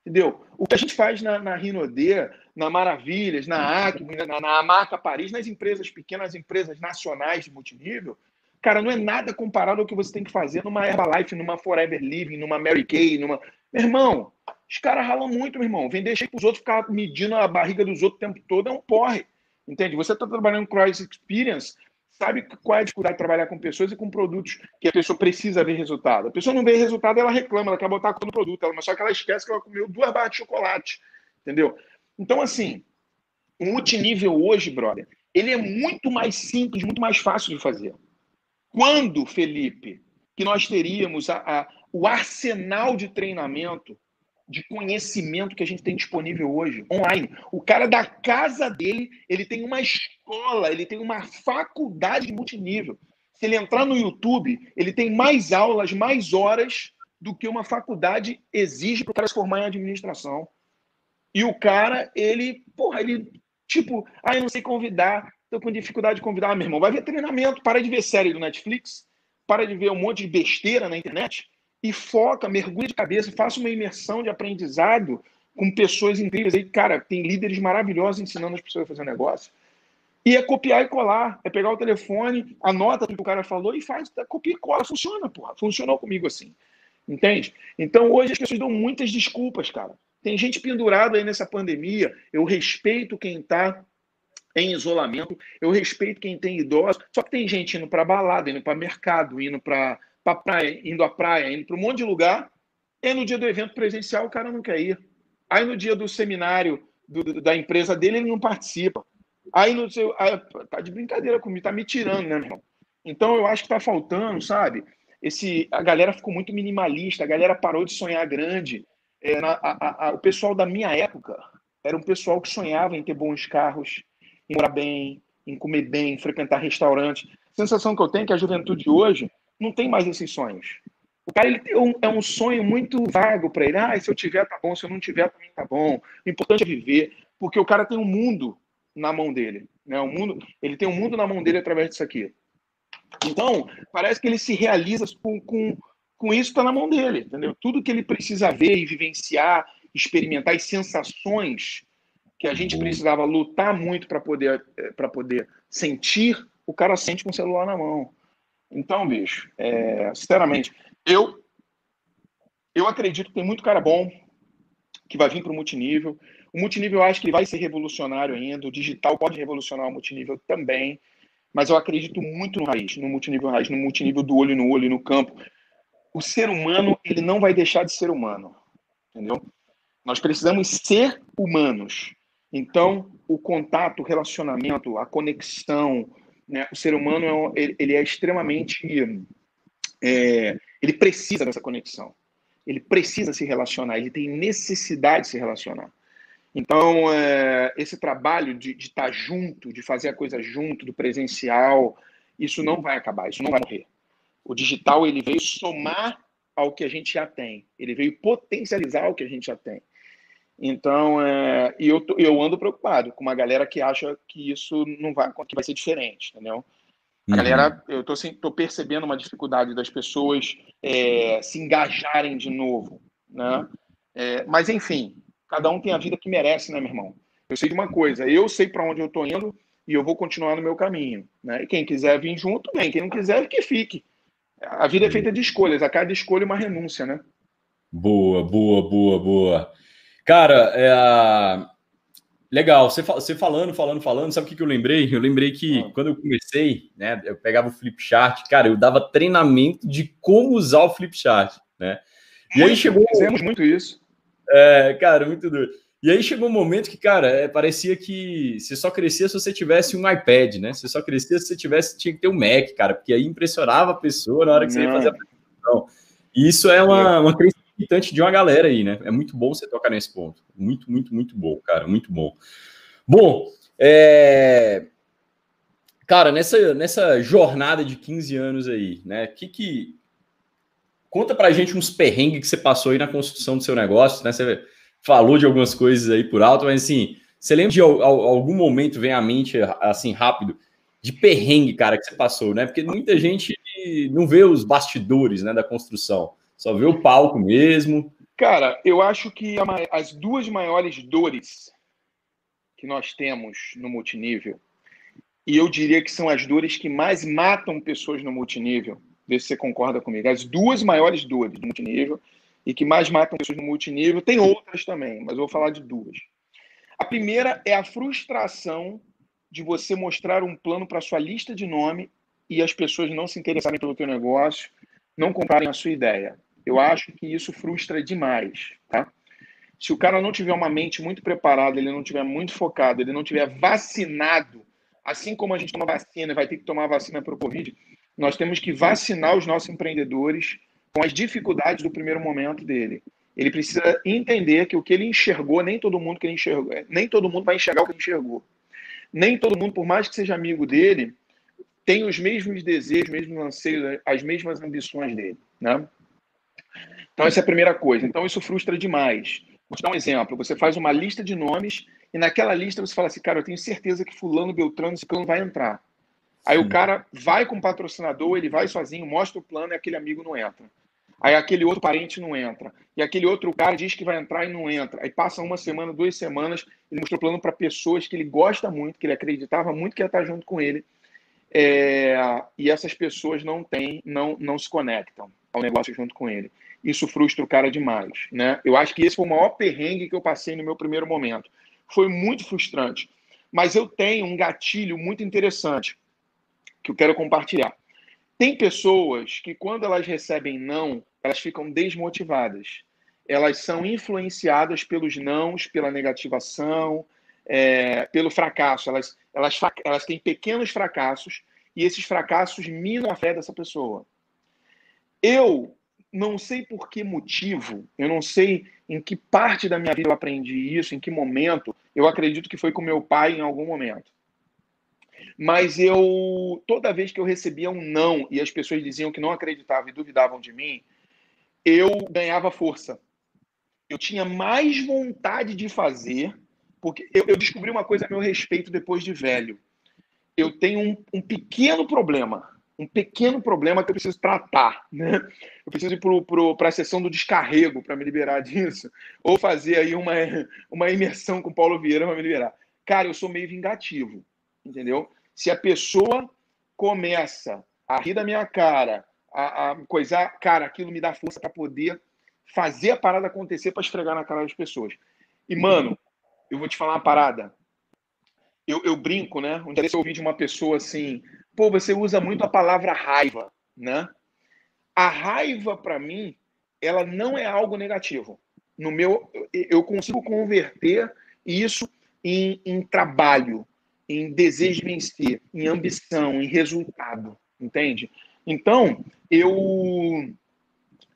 Entendeu? O que a gente faz na, na Rinodê, na Maravilhas, na Acme, na, na Amaca Paris, nas empresas pequenas, nas empresas nacionais de multinível, cara, não é nada comparado ao que você tem que fazer numa Herbalife, numa Forever Living, numa Mary Kay, numa. Meu irmão, os caras ralam muito, meu irmão. Vender cheio para os outros, ficar medindo a barriga dos outros o tempo todo é um porre. Entende? Você está trabalhando com Crisis Experience, sabe qual é a dificuldade de trabalhar com pessoas e com produtos que a pessoa precisa ver resultado. A pessoa não vê resultado, ela reclama, ela quer botar no produto, ela, mas só que ela esquece que ela comeu duas barras de chocolate. Entendeu? Então, assim, o multinível hoje, brother, ele é muito mais simples, muito mais fácil de fazer. Quando, Felipe, que nós teríamos a, a, o arsenal de treinamento de conhecimento que a gente tem disponível hoje, online. O cara da casa dele, ele tem uma escola, ele tem uma faculdade de multinível. Se ele entrar no YouTube, ele tem mais aulas, mais horas do que uma faculdade exige para o cara se formar em administração. E o cara, ele, porra, ele, tipo, ah, eu não sei convidar, tô com dificuldade de convidar. Ah, meu irmão, vai ver treinamento, para de ver série do Netflix, para de ver um monte de besteira na internet e foca, mergulha de cabeça, faça uma imersão de aprendizado com pessoas incríveis aí. Cara, tem líderes maravilhosos ensinando as pessoas a fazer negócio. E é copiar e colar. É pegar o telefone, anota o que o cara falou e faz, é copia e cola. Funciona, porra. Funcionou comigo assim. Entende? Então hoje as pessoas dão muitas desculpas, cara. Tem gente pendurada aí nessa pandemia. Eu respeito quem está em isolamento, eu respeito quem tem idosos. Só que tem gente indo para balada, indo para mercado, indo para praia, indo à praia, indo para um monte de lugar. E no dia do evento presencial o cara não quer ir. Aí no dia do seminário do, da empresa dele ele não participa. Aí no seu. Aí, tá de brincadeira comigo, tá me tirando, né, meu irmão? Então eu acho que tá faltando, sabe? Esse, a galera ficou muito minimalista, a galera parou de sonhar grande. É, na, a, a, o pessoal da minha época era um pessoal que sonhava em ter bons carros, em morar bem, em comer bem, em frequentar restaurantes. A sensação que eu tenho é que a juventude hoje não tem mais esses sonhos. O cara ele um, é um sonho muito vago para ele. Ah, se eu tiver, tá bom. Se eu não tiver, também tá bom. O importante é viver. Porque o cara tem um mundo na mão dele. Né? O mundo, ele tem um mundo na mão dele através disso aqui. Então, parece que ele se realiza com, com, com isso está na mão dele, entendeu? Tudo que ele precisa ver e vivenciar, experimentar as sensações que a gente precisava lutar muito para poder, eh, poder sentir, o cara sente com o celular na mão. Então, bicho, é, sinceramente, eu eu acredito que tem muito cara bom que vai vir para o multinível. O multinível eu acho que vai ser revolucionário ainda. O digital pode revolucionar o multinível também. Mas eu acredito muito no raiz, no multinível raiz, no multinível do olho no olho, no campo. O ser humano, ele não vai deixar de ser humano. Entendeu? Nós precisamos ser humanos. Então, o contato, o relacionamento, a conexão, né? o ser humano é, ele é extremamente. É, ele precisa dessa conexão. Ele precisa se relacionar, ele tem necessidade de se relacionar. Então, é, esse trabalho de, estar junto, de fazer a coisa junto, do presencial, isso não vai acabar, isso não vai morrer. O digital ele veio somar ao que a gente já tem, ele veio potencializar o que a gente já tem. Então, é, e eu, eu ando preocupado com uma galera que acha que isso não vai, que vai ser diferente, entendeu? A galera, uhum. eu tô, tô percebendo uma dificuldade das pessoas é, se engajarem de novo, né? É, mas enfim, Cada um tem a vida que merece, né, meu irmão? Eu sei de uma coisa, eu sei para onde eu estou indo e eu vou continuar no meu caminho. Né? E quem quiser vir junto, bem. Quem não quiser, que fique. A vida é feita de escolhas, a cada escolha é uma renúncia, né? Boa, boa, boa, boa. Cara, é... legal. Você, você falando, falando, falando, sabe o que, que eu lembrei? Eu lembrei que ah. quando eu comecei, né, eu pegava o Flipchart, cara, eu dava treinamento de como usar o Flipchart, né? E aí chegou. Fizemos muito isso. É, cara, muito duro. E aí chegou um momento que, cara, é, parecia que você só crescia se você tivesse um iPad, né? Você só crescia se você tivesse, tinha que ter um Mac, cara, porque aí impressionava a pessoa na hora que você ia fazer a apresentação. E isso é uma, uma crença limitante de uma galera aí, né? É muito bom você tocar nesse ponto. Muito, muito, muito bom, cara, muito bom. Bom, é... cara, nessa, nessa jornada de 15 anos aí, né? Que que Conta pra gente uns perrengues que você passou aí na construção do seu negócio, né? Você falou de algumas coisas aí por alto, mas assim, você lembra de algum momento vem à mente, assim, rápido, de perrengue, cara, que você passou, né? Porque muita gente não vê os bastidores, né, da construção, só vê o palco mesmo. Cara, eu acho que as duas maiores dores que nós temos no multinível, e eu diria que são as dores que mais matam pessoas no multinível, ver se você concorda comigo. As duas maiores dores do multinível e que mais matam pessoas no multinível, tem outras também, mas eu vou falar de duas. A primeira é a frustração de você mostrar um plano para sua lista de nome e as pessoas não se interessarem pelo teu negócio, não comprarem a sua ideia. Eu acho que isso frustra demais, tá? Se o cara não tiver uma mente muito preparada, ele não tiver muito focado, ele não tiver vacinado, assim como a gente toma vacina vai ter que tomar vacina para o Covid, nós temos que vacinar os nossos empreendedores com as dificuldades do primeiro momento dele. Ele precisa entender que o que ele enxergou, nem todo mundo que ele enxergou, nem todo mundo vai enxergar o que ele enxergou. Nem todo mundo, por mais que seja amigo dele, tem os mesmos desejos, os mesmos anseios, as mesmas ambições dele, né? Então, essa é a primeira coisa. Então, isso frustra demais. Vou te dar um exemplo. Você faz uma lista de nomes e naquela lista você fala assim, cara, eu tenho certeza que fulano, beltrano, esse plano vai entrar. Aí Sim. o cara vai com o patrocinador, ele vai sozinho, mostra o plano e aquele amigo não entra. Aí aquele outro parente não entra. E aquele outro cara diz que vai entrar e não entra. Aí passa uma semana, duas semanas, ele mostrou o plano para pessoas que ele gosta muito, que ele acreditava muito que ia estar junto com ele. É... e essas pessoas não têm, não, não se conectam ao negócio junto com ele. Isso frustra o cara demais. Né? Eu acho que esse foi o maior perrengue que eu passei no meu primeiro momento. Foi muito frustrante. Mas eu tenho um gatilho muito interessante que eu quero compartilhar. Tem pessoas que, quando elas recebem não, elas ficam desmotivadas. Elas são influenciadas pelos nãos, pela negativação, é, pelo fracasso. Elas, elas, elas têm pequenos fracassos e esses fracassos minam a fé dessa pessoa. Eu não sei por que motivo, eu não sei em que parte da minha vida eu aprendi isso, em que momento. Eu acredito que foi com meu pai em algum momento. Mas eu, toda vez que eu recebia um não e as pessoas diziam que não acreditavam e duvidavam de mim, eu ganhava força. Eu tinha mais vontade de fazer, porque eu, eu descobri uma coisa a meu respeito depois de velho. Eu tenho um, um pequeno problema, um pequeno problema que eu preciso tratar, né? Eu preciso ir para a sessão do descarrego para me liberar disso, ou fazer aí uma, uma imersão com Paulo Vieira para me liberar. Cara, eu sou meio vingativo, entendeu? Se a pessoa começa a rir da minha cara, a, a coisar, cara, aquilo me dá força para poder fazer a parada acontecer para esfregar na cara das pessoas. E, mano, eu vou te falar uma parada. Eu, eu brinco, né? Um dia eu ouvi de uma pessoa assim, pô, você usa muito a palavra raiva, né? A raiva, para mim, ela não é algo negativo. No meu, eu consigo converter isso em, em trabalho, em desejo de vencer, em ambição, em resultado, entende? Então, eu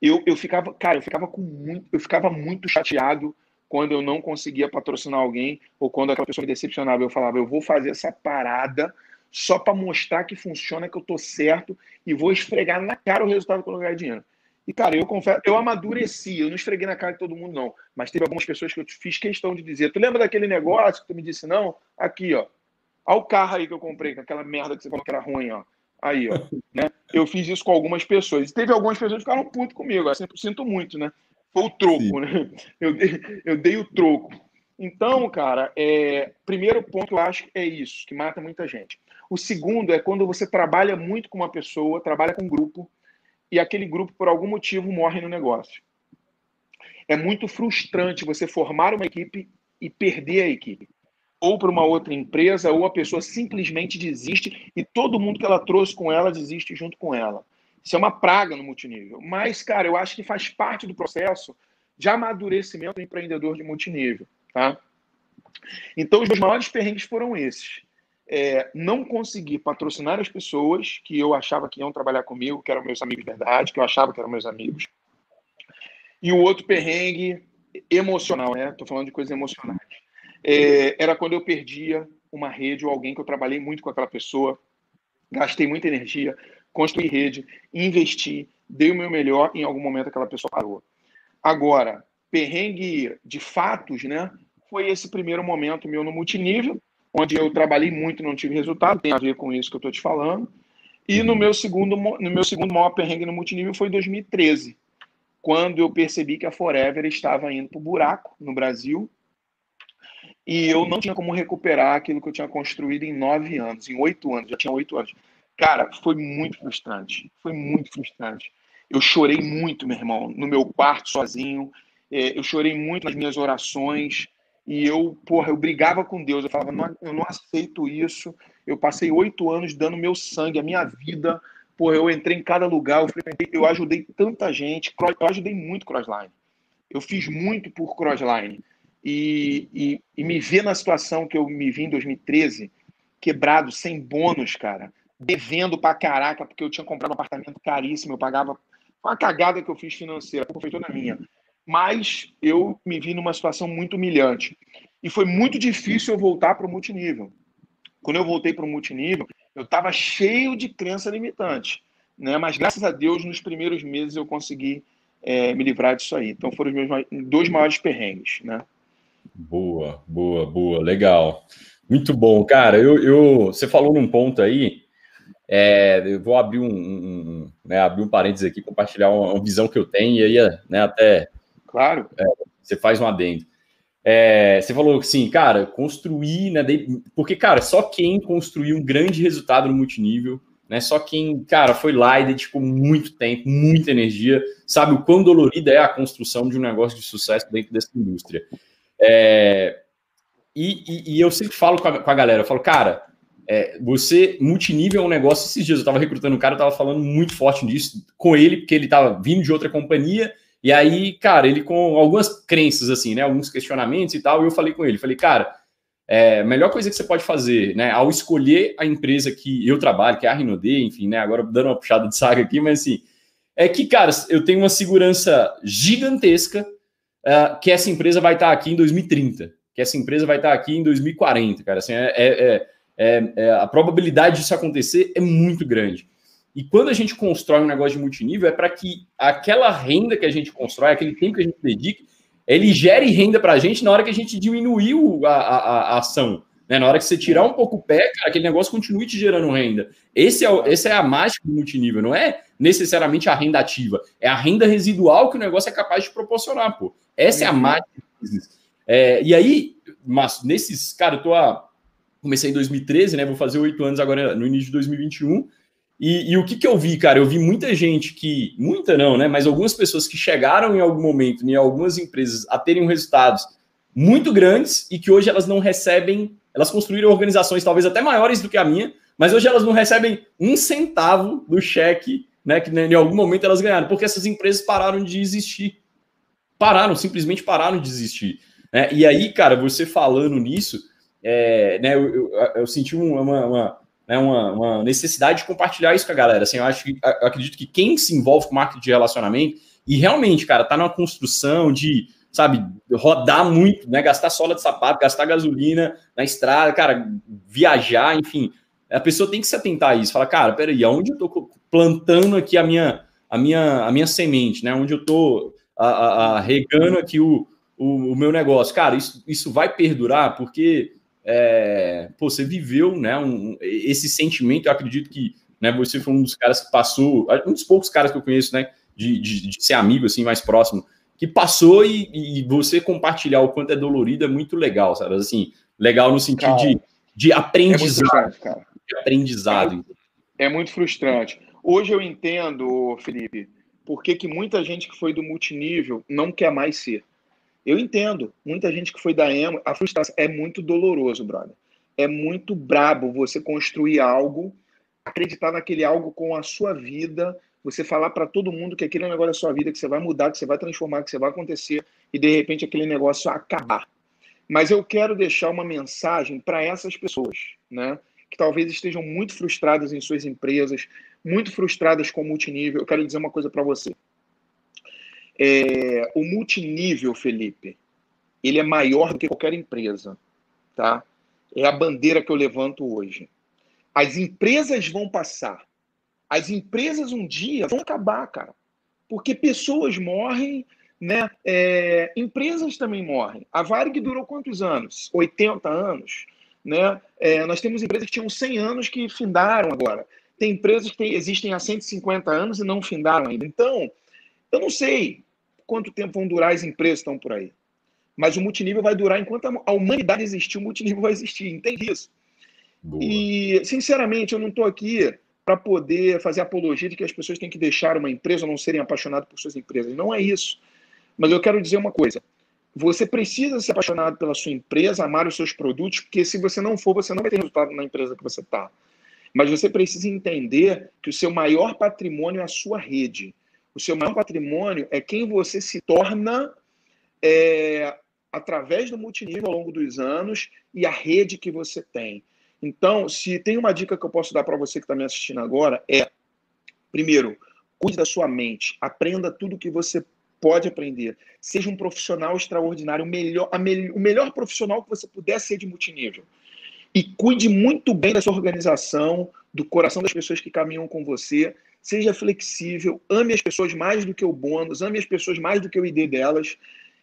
eu, eu ficava, cara, eu ficava com muito, eu ficava muito chateado quando eu não conseguia patrocinar alguém ou quando aquela pessoa me decepcionava. Eu falava, eu vou fazer essa parada só para mostrar que funciona, que eu tô certo e vou esfregar na cara o resultado quando eu ganhar dinheiro. E, cara, eu confesso, eu amadureci, eu não esfreguei na cara de todo mundo, não. Mas teve algumas pessoas que eu fiz questão de dizer: Tu lembra daquele negócio que tu me disse não? Aqui, ó. Olha o carro aí que eu comprei, com aquela merda que você falou que era ruim, ó. Aí, ó. Né? Eu fiz isso com algumas pessoas. E teve algumas pessoas que ficaram puto comigo. Eu sinto muito, né? Foi o troco, Sim. né? Eu eu dei o troco. Então, cara, é, primeiro ponto eu acho é isso, que mata muita gente. O segundo é quando você trabalha muito com uma pessoa, trabalha com um grupo, e aquele grupo, por algum motivo, morre no negócio. É muito frustrante você formar uma equipe e perder a equipe ou para uma outra empresa, ou a pessoa simplesmente desiste e todo mundo que ela trouxe com ela desiste junto com ela. Isso é uma praga no multinível. Mas, cara, eu acho que faz parte do processo de amadurecimento do empreendedor de multinível. Tá? Então, os meus maiores perrengues foram esses. É, não conseguir patrocinar as pessoas que eu achava que iam trabalhar comigo, que eram meus amigos de verdade, que eu achava que eram meus amigos. E o outro perrengue emocional, né? Estou falando de coisas emocionais é, era quando eu perdia uma rede ou alguém que eu trabalhei muito com aquela pessoa, gastei muita energia, construí rede, investi, dei o meu melhor, em algum momento aquela pessoa parou. Agora, perrengue de fatos, né? Foi esse primeiro momento meu no multinível, onde eu trabalhei muito e não tive resultado, tem a ver com isso que eu estou te falando. E no meu segundo, no meu segundo maior perrengue no multinível foi em 2013, quando eu percebi que a Forever estava indo para o buraco no Brasil e eu não tinha como recuperar aquilo que eu tinha construído em nove anos, em oito anos, já tinha oito anos. Cara, foi muito frustrante. Foi muito frustrante. Eu chorei muito, meu irmão, no meu quarto sozinho. É, eu chorei muito nas minhas orações. E eu, porra, eu brigava com Deus. Eu falava, não, eu não aceito isso. Eu passei oito anos dando meu sangue, a minha vida. Porra, eu entrei em cada lugar, eu, eu ajudei tanta gente. Eu ajudei muito Crossline. Eu fiz muito por Crossline e, e, e me ver na situação que eu me vi em 2013, quebrado, sem bônus, cara, devendo pra caraca, porque eu tinha comprado um apartamento caríssimo, eu pagava uma cagada que eu fiz financeira, foi toda minha. Mas eu me vi numa situação muito humilhante. E foi muito difícil eu voltar para o multinível. Quando eu voltei para o multinível, Eu estava cheio de crença limitante, né? Mas graças a Deus, nos primeiros meses eu consegui é, me livrar disso aí. Então foram os meus dois maiores perrengues, né? Boa, boa, boa, legal. Muito bom, cara. Eu, eu, você falou num ponto aí. É, eu vou abrir um, um, né, abrir um parênteses aqui, compartilhar uma, uma, visão que eu tenho e aí, né, até. Claro. É, você faz um adendo. É, você falou assim, cara, construir, né? Porque, cara, só quem construiu um grande resultado no multinível, né? Só quem, cara, foi lá e dedicou muito tempo, muita energia, sabe o quão dolorida é a construção de um negócio de sucesso dentro dessa indústria. É, e, e, e, eu sempre falo com a, com a galera, eu falo, cara, é, você, multinível é um negócio. Esses dias eu tava recrutando um cara, eu tava falando muito forte disso com ele, porque ele tava vindo de outra companhia. E aí, cara, ele com algumas crenças, assim, né? Alguns questionamentos e tal. E eu falei com ele, falei, cara, é, a melhor coisa que você pode fazer, né? Ao escolher a empresa que eu trabalho, que é a Rinode, enfim, né? Agora dando uma puxada de saga aqui, mas assim, é que, cara, eu tenho uma segurança gigantesca uh, que essa empresa vai estar aqui em 2030 que essa empresa vai estar aqui em 2040, cara. Assim, é, é, é, é, a probabilidade disso acontecer é muito grande. E quando a gente constrói um negócio de multinível, é para que aquela renda que a gente constrói, aquele tempo que a gente dedica, ele gere renda para a gente na hora que a gente diminuiu a, a, a ação. Né? Na hora que você tirar um pouco o pé, cara, aquele negócio continue te gerando renda. Esse é, o, esse é a mágica do multinível, não é necessariamente a renda ativa, é a renda residual que o negócio é capaz de proporcionar, pô. Essa é a uhum. mágica do business. É, e aí, mas nesses, cara, eu tô a. Comecei em 2013, né? Vou fazer oito anos agora no início de 2021. E, e, o que, que eu vi, cara? Eu vi muita gente que, muita não, né? Mas algumas pessoas que chegaram em algum momento, em algumas empresas, a terem resultados muito grandes e que hoje elas não recebem, elas construíram organizações talvez até maiores do que a minha, mas hoje elas não recebem um centavo do cheque, né? Que em algum momento elas ganharam, porque essas empresas pararam de existir. Pararam, simplesmente pararam de existir. Né? E aí, cara, você falando nisso, é, né, eu, eu, eu, senti uma, uma, né, uma, uma, necessidade de compartilhar isso com a galera. Assim, eu, acho que, eu acredito que quem se envolve com marketing de relacionamento e realmente, cara, tá numa construção de, sabe, rodar muito, né, gastar sola de sapato, gastar gasolina na estrada, cara, viajar, enfim, a pessoa tem que se atentar a isso. Fala, cara, peraí, aonde eu tô plantando aqui a minha, a minha, a minha semente, né? Onde eu tô a, a, a regando aqui o, o, o meu negócio. Cara, isso, isso vai perdurar porque é, pô, você viveu né, um, esse sentimento. Eu acredito que né, você foi um dos caras que passou, um dos poucos caras que eu conheço, né, de, de, de ser amigo assim mais próximo, que passou e, e, você compartilhar o quanto é dolorido é muito legal, sabe? Assim, legal no sentido cara, de, de aprendizado. É cara. De aprendizado. É, é muito frustrante. Hoje eu entendo, Felipe, por que, que muita gente que foi do multinível não quer mais ser. Eu entendo. Muita gente que foi da emo, a frustração é muito doloroso, brother. É muito brabo você construir algo, acreditar naquele algo com a sua vida, você falar para todo mundo que aquele negócio é sua vida, que você vai mudar, que você vai transformar, que você vai acontecer e de repente aquele negócio acabar. Mas eu quero deixar uma mensagem para essas pessoas, né? Que talvez estejam muito frustradas em suas empresas, muito frustradas com o multinível. Eu quero dizer uma coisa para você. É, o multinível, Felipe, ele é maior do que qualquer empresa, tá? É a bandeira que eu levanto hoje. As empresas vão passar. As empresas um dia vão acabar, cara. Porque pessoas morrem, né? É, empresas também morrem. A Varig durou quantos anos? 80 anos, né? É, nós temos empresas que tinham 100 anos que findaram agora. Tem empresas que tem, existem há 150 anos e não findaram ainda. Então, eu não sei quanto tempo vão durar as empresas que estão por aí. Mas o multinível vai durar enquanto a humanidade existir, o multinível vai existir. Entende isso? Boa. E, sinceramente, eu não estou aqui para poder fazer apologia de que as pessoas têm que deixar uma empresa ou não serem apaixonadas por suas empresas. Não é isso. Mas eu quero dizer uma coisa. Você precisa ser apaixonado pela sua empresa, amar os seus produtos, porque se você não for, você não vai ter resultado na empresa que você está. Mas você precisa entender que o seu maior patrimônio é a sua rede. O seu maior patrimônio é quem você se torna é, através do multinível ao longo dos anos e a rede que você tem. Então, se tem uma dica que eu posso dar para você que está me assistindo agora, é: primeiro, cuide da sua mente, aprenda tudo que você pode aprender. Seja um profissional extraordinário, o melhor, me, o melhor profissional que você puder ser de multinível. E cuide muito bem da sua organização, do coração das pessoas que caminham com você. Seja flexível, ame as pessoas mais do que o bônus, ame as pessoas mais do que o ID delas.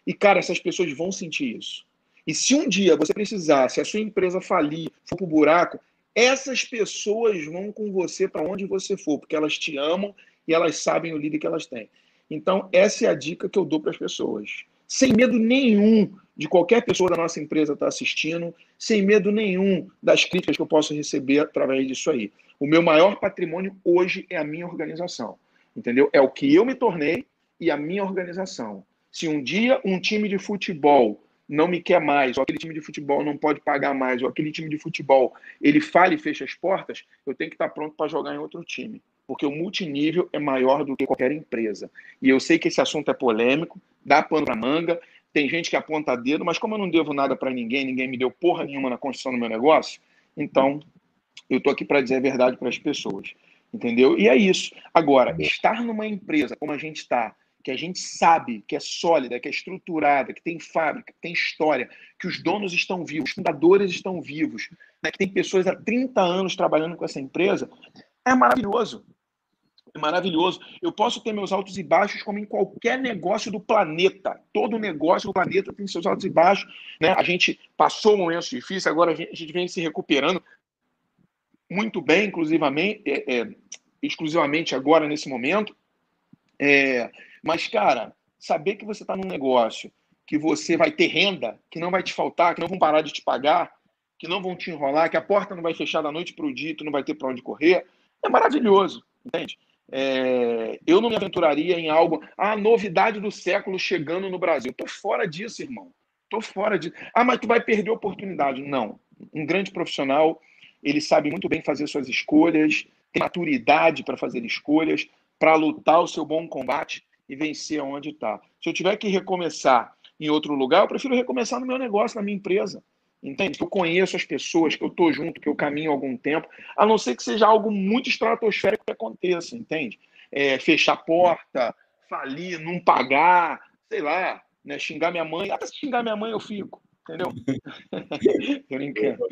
E, cara, essas pessoas vão sentir isso. E se um dia você precisar, se a sua empresa falir, for pro buraco, essas pessoas vão com você para onde você for, porque elas te amam e elas sabem o líder que elas têm. Então, essa é a dica que eu dou para as pessoas. Sem medo nenhum de qualquer pessoa da nossa empresa estar tá assistindo, sem medo nenhum das críticas que eu posso receber através disso aí. O meu maior patrimônio hoje é a minha organização. Entendeu? É o que eu me tornei e a minha organização. Se um dia um time de futebol não me quer mais, ou aquele time de futebol não pode pagar mais, ou aquele time de futebol ele falha e fecha as portas, eu tenho que estar pronto para jogar em outro time. Porque o multinível é maior do que qualquer empresa. E eu sei que esse assunto é polêmico, dá pano para manga, tem gente que aponta dedo, mas como eu não devo nada para ninguém, ninguém me deu porra nenhuma na construção do meu negócio, então eu estou aqui para dizer a verdade para as pessoas. Entendeu? E é isso. Agora, estar numa empresa como a gente está, que a gente sabe que é sólida, que é estruturada, que tem fábrica, que tem história, que os donos estão vivos, os fundadores estão vivos, né, que tem pessoas há 30 anos trabalhando com essa empresa, é maravilhoso. É maravilhoso. Eu posso ter meus altos e baixos como em qualquer negócio do planeta. Todo negócio do planeta tem seus altos e baixos. Né? A gente passou momentos difíceis, agora a gente vem se recuperando muito bem, inclusivamente, é, é, exclusivamente agora nesse momento. É, mas, cara, saber que você está num negócio, que você vai ter renda, que não vai te faltar, que não vão parar de te pagar, que não vão te enrolar, que a porta não vai fechar da noite para o dia, tu não vai ter para onde correr, é maravilhoso, entende? É, eu não me aventuraria em algo, a novidade do século chegando no Brasil. Tô fora disso, irmão. Tô fora disso. Ah, mas tu vai perder oportunidade. Não. Um grande profissional, ele sabe muito bem fazer suas escolhas, tem maturidade para fazer escolhas, para lutar o seu bom combate e vencer onde está. Se eu tiver que recomeçar em outro lugar, eu prefiro recomeçar no meu negócio, na minha empresa. Entende? Que eu conheço as pessoas, que eu estou junto, que eu caminho há algum tempo, a não ser que seja algo muito estratosférico que aconteça, entende? É, fechar a porta, falir, não pagar, sei lá, né, xingar minha mãe. Até se xingar minha mãe eu fico, entendeu? *laughs* Tô brincando.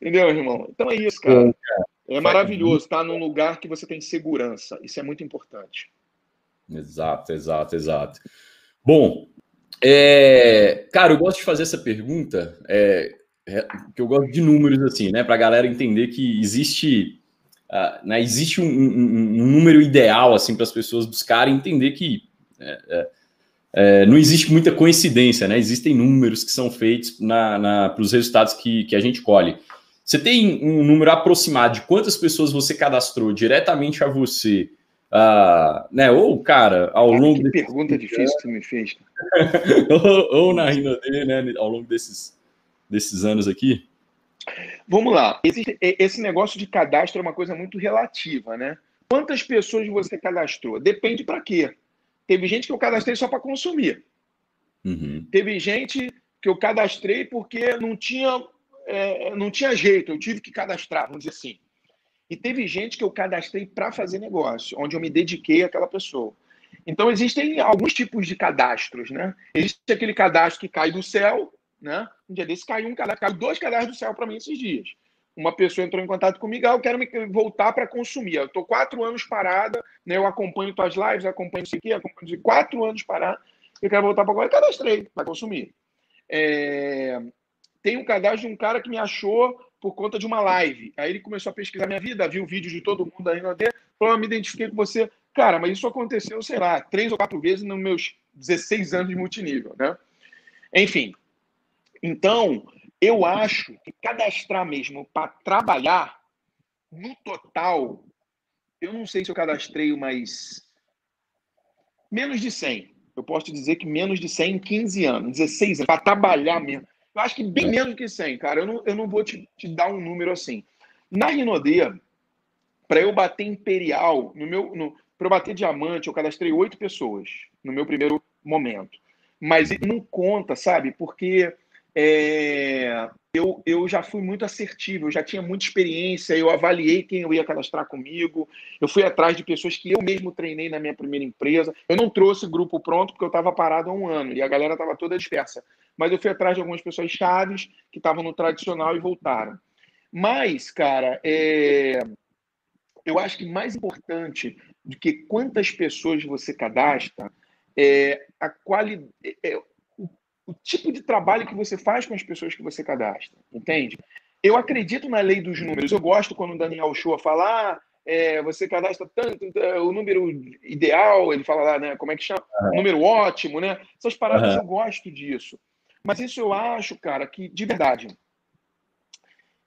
Entendeu, irmão? Então é isso, cara. É maravilhoso estar num lugar que você tem segurança. Isso é muito importante. Exato, exato, exato. Bom, é, cara, eu gosto de fazer essa pergunta, é, que eu gosto de números assim, né, para a galera entender que existe, uh, né, existe um, um, um, número ideal assim para as pessoas buscarem entender que é, é, é, não existe muita coincidência, né? Existem números que são feitos na, na para os resultados que, que a gente colhe. Você tem um número aproximado de quantas pessoas você cadastrou diretamente a você Uh, né, ou, cara, ao longo. Que desse... pergunta difícil que você me fez. *laughs* ou, ou, na Rinode, né, ao longo desses, desses anos aqui. Vamos lá. Esse, esse negócio de cadastro é uma coisa muito relativa, né? Quantas pessoas você cadastrou? Depende para quê. Teve gente que eu cadastrei só para consumir. Uhum. Teve gente que eu cadastrei porque não tinha, é, não tinha jeito, eu tive que cadastrar, vamos dizer assim. E teve gente que eu cadastrei para fazer negócio, onde eu me dediquei àquela pessoa. Então, existem alguns tipos de cadastros, né? Existe aquele cadastro que cai do céu, né? Um dia desse caiu um cadastro, caiu dois cadastros do céu para mim esses dias. Uma pessoa entrou em contato comigo, ah, eu quero me voltar para consumir. Eu estou quatro anos parada, né? Eu acompanho tuas lives, acompanho isso aqui, acompanho quatro anos parada, eu quero voltar para agora, eu cadastrei para consumir. É... Tem um cadastro de um cara que me achou por conta de uma live. Aí ele começou a pesquisar minha vida, viu vídeos de todo mundo aí no AD, falou, ah, me identifiquei com você. Cara, mas isso aconteceu, sei lá, três ou quatro vezes nos meus 16 anos de multinível, né? Enfim. Então, eu acho que cadastrar mesmo para trabalhar, no total, eu não sei se eu cadastrei mais menos de 100. Eu posso te dizer que menos de 100 em 15 anos, 16 anos, para trabalhar mesmo. Eu acho que bem é. menos que 100, cara. Eu não, eu não vou te, te dar um número assim. Na Rinodê, para eu bater Imperial, no meu, no, para eu bater Diamante, eu cadastrei oito pessoas no meu primeiro momento. Mas não conta, sabe? Porque é, eu, eu já fui muito assertivo, eu já tinha muita experiência, eu avaliei quem eu ia cadastrar comigo, eu fui atrás de pessoas que eu mesmo treinei na minha primeira empresa. Eu não trouxe grupo pronto porque eu estava parado há um ano e a galera estava toda dispersa. Mas eu fui atrás de algumas pessoas chaves que estavam no tradicional e voltaram. Mas, cara, é... eu acho que mais importante do que quantas pessoas você cadastra é a qualidade, é, o, tipo de trabalho que você faz com as pessoas que você cadastra, entende? Eu acredito na lei dos números. Eu gosto quando o Daniel Shoa fala, ah, é, você cadastra tanto, é, o número ideal, ele fala lá, né? Como é que chama? Uhum. Número ótimo, né? Essas paradas uhum. eu gosto disso. Mas isso eu acho, cara, que de verdade.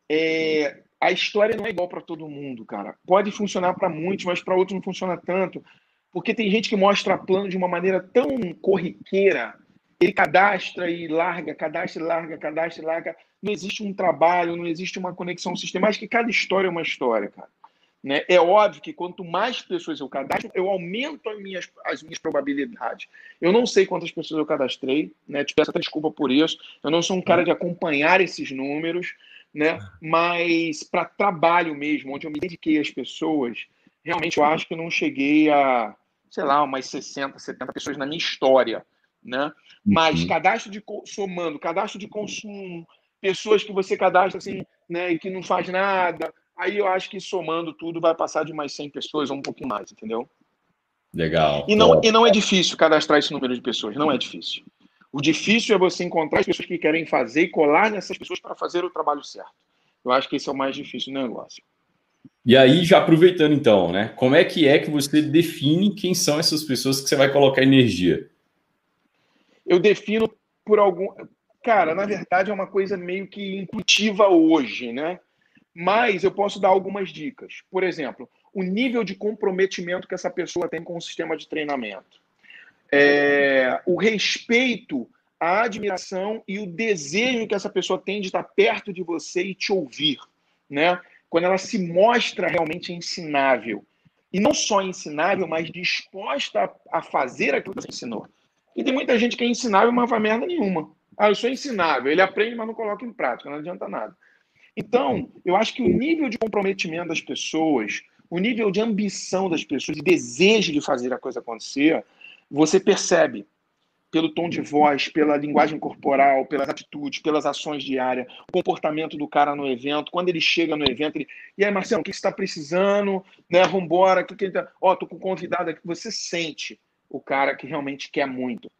É, a história não é igual para todo mundo, cara. Pode funcionar para muitos, mas para outros não funciona tanto. Porque tem gente que mostra plano de uma maneira tão corriqueira. Ele cadastra e larga, cadastra e larga, cadastra e larga. Não existe um trabalho, não existe uma conexão sistemática. Cada história é uma história, cara. Né? É óbvio que quanto mais pessoas eu cadastro, eu aumento as minhas, as minhas probabilidades. Eu não sei quantas pessoas eu cadastrei, né? te peço até desculpa por isso. Eu não sou um cara de acompanhar esses números, né? mas para trabalho mesmo, onde eu me dediquei às pessoas, realmente eu acho que não cheguei a, sei lá, umas 60, 70 pessoas na minha história. Né? Mas uhum. cadastro de somando, cadastro de consumo, pessoas que você cadastra assim, né, e que não faz nada, Aí eu acho que somando tudo vai passar de mais 100 pessoas ou um pouquinho mais, entendeu? Legal. E não, e não é difícil cadastrar esse número de pessoas, não é difícil. O difícil é você encontrar as pessoas que querem fazer e colar nessas pessoas para fazer o trabalho certo. Eu acho que esse é o mais difícil do negócio. E aí, já aproveitando então, né? Como é que é que você define quem são essas pessoas que você vai colocar energia? Eu defino por algum. Cara, na verdade é uma coisa meio que intuitiva hoje, né? Mas eu posso dar algumas dicas. Por exemplo, o nível de comprometimento que essa pessoa tem com o sistema de treinamento. É, o respeito, a admiração e o desejo que essa pessoa tem de estar perto de você e te ouvir. Né? Quando ela se mostra realmente ensinável. E não só ensinável, mas disposta a, fazer aquilo que você ensinou. E tem muita gente que é ensinável, mas não faz merda nenhuma. Ah, eu sou ensinável. Ele aprende, mas não coloca em prática. Não adianta nada. Então, eu acho que o nível de comprometimento das pessoas, o nível de ambição das pessoas, de desejo de fazer a coisa acontecer, você percebe pelo tom de voz, pela linguagem corporal, pelas atitudes, pelas ações diárias, o comportamento do cara no evento. Quando ele chega no evento, ele. E aí, Marcelo, o que você está precisando? Né? Vambora, o que, que ele tá. Ó, oh, tô com convidado aqui. Você sente o cara que realmente quer muito.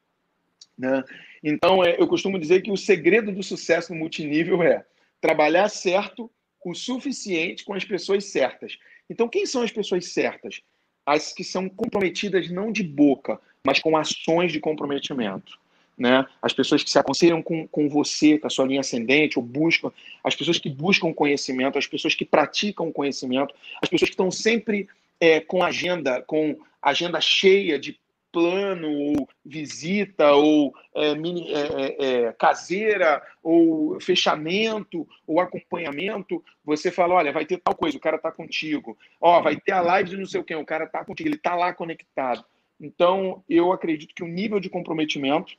Né? Então, é, eu costumo dizer que o segredo do sucesso no multinível é trabalhar certo o suficiente com as pessoas certas. Então, quem são as pessoas certas? As que são comprometidas não de boca, mas com ações de comprometimento. Né? As pessoas que se aconselham com, com você, com a sua linha ascendente, ou buscam, as pessoas que buscam conhecimento, as pessoas que praticam conhecimento, as pessoas que estão sempre é, com agenda, com agenda cheia de plano, ou visita, ou é, mini, é, é, é, caseira, ou fechamento, ou acompanhamento, você fala, olha, vai ter tal coisa, o cara está contigo. Ó, vai ter a live de não sei o quê, o cara está contigo, ele está lá conectado. Então, eu acredito que o nível de comprometimento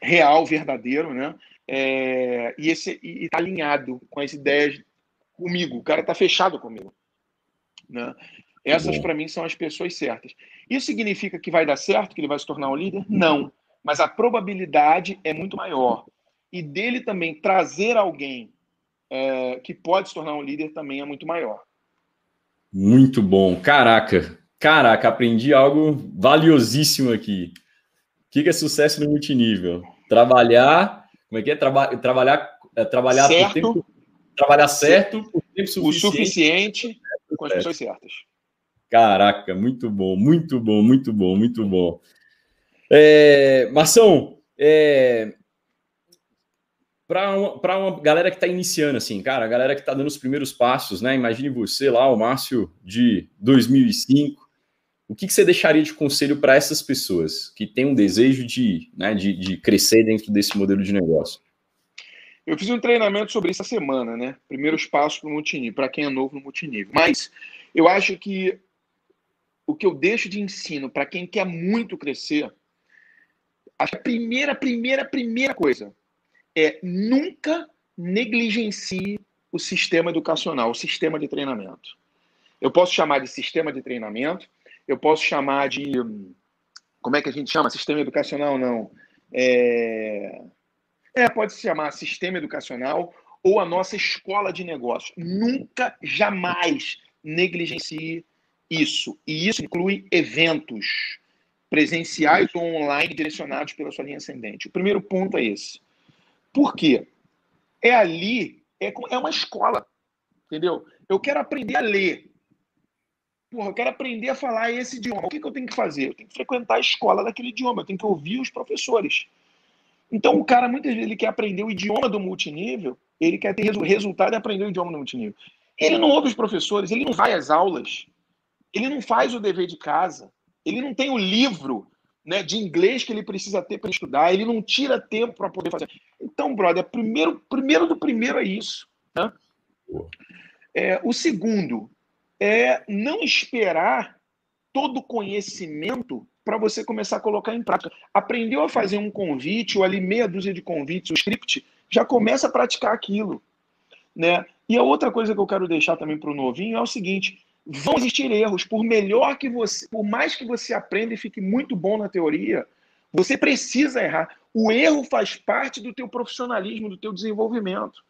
real, verdadeiro, né? É, e esse está alinhado com as ideias comigo, o cara está fechado comigo. Né? Essas, para mim, são as pessoas certas. Isso significa que vai dar certo, que ele vai se tornar um líder? Não. Mas a probabilidade é muito maior. E dele também trazer alguém é, que pode se tornar um líder também é muito maior. Muito bom. Caraca, caraca, aprendi algo valiosíssimo aqui. O que é sucesso no multinível? Trabalhar, como é que é? Traba trabalhar, é, trabalhar certo, tempo, trabalhar certo, por tempo suficiente, o suficiente com as pessoas certas. Caraca, muito bom, muito bom, muito bom, muito bom. É, Marção, é, para uma, uma, galera que está iniciando, assim, cara, a galera que está dando os primeiros passos, né? Imagine você lá, o Márcio de 2005. O que, que você deixaria de conselho para essas pessoas que têm um desejo de, né, de, de crescer dentro desse modelo de negócio? Eu fiz um treinamento sobre isso essa semana, né? Primeiros passos para o multinível, para quem é novo no multinível. Mas eu acho que o que eu deixo de ensino para quem quer muito crescer, a primeira, primeira, primeira coisa é nunca negligencie o sistema educacional, o sistema de treinamento. Eu posso chamar de sistema de treinamento, eu posso chamar de. Como é que a gente chama? Sistema educacional, não. É, é pode se chamar sistema educacional ou a nossa escola de negócios. Nunca, jamais negligencie isso. E isso inclui eventos presenciais ou online direcionados pela sua linha ascendente. O primeiro ponto é esse. Por quê? É ali, é, é uma escola, entendeu? Eu quero aprender a ler. Porra, eu quero aprender a falar esse idioma. O que, que eu tenho que fazer? Eu tenho que frequentar a escola daquele idioma, eu tenho que ouvir os professores. Então, o cara, muitas vezes, ele quer aprender o idioma do multinível, ele quer ter resultado e aprender o idioma do multinível. Ele não ouve os professores, ele não vai às aulas, ele não faz o dever de casa, ele não tem o livro né, de inglês que ele precisa ter para estudar, ele não tira tempo para poder fazer. Então, brother, primeiro, primeiro do primeiro é isso. Né? É, o segundo é não esperar todo conhecimento para você começar a colocar em prática. Aprendeu a fazer um convite, ou ali meia dúzia de convites, o script, já começa a praticar aquilo. Né? E a outra coisa que eu quero deixar também para o novinho é o seguinte: vão existir erros. Por melhor que você, por mais que você aprenda e fique muito bom na teoria, você precisa errar. O erro faz parte do teu profissionalismo, do teu desenvolvimento.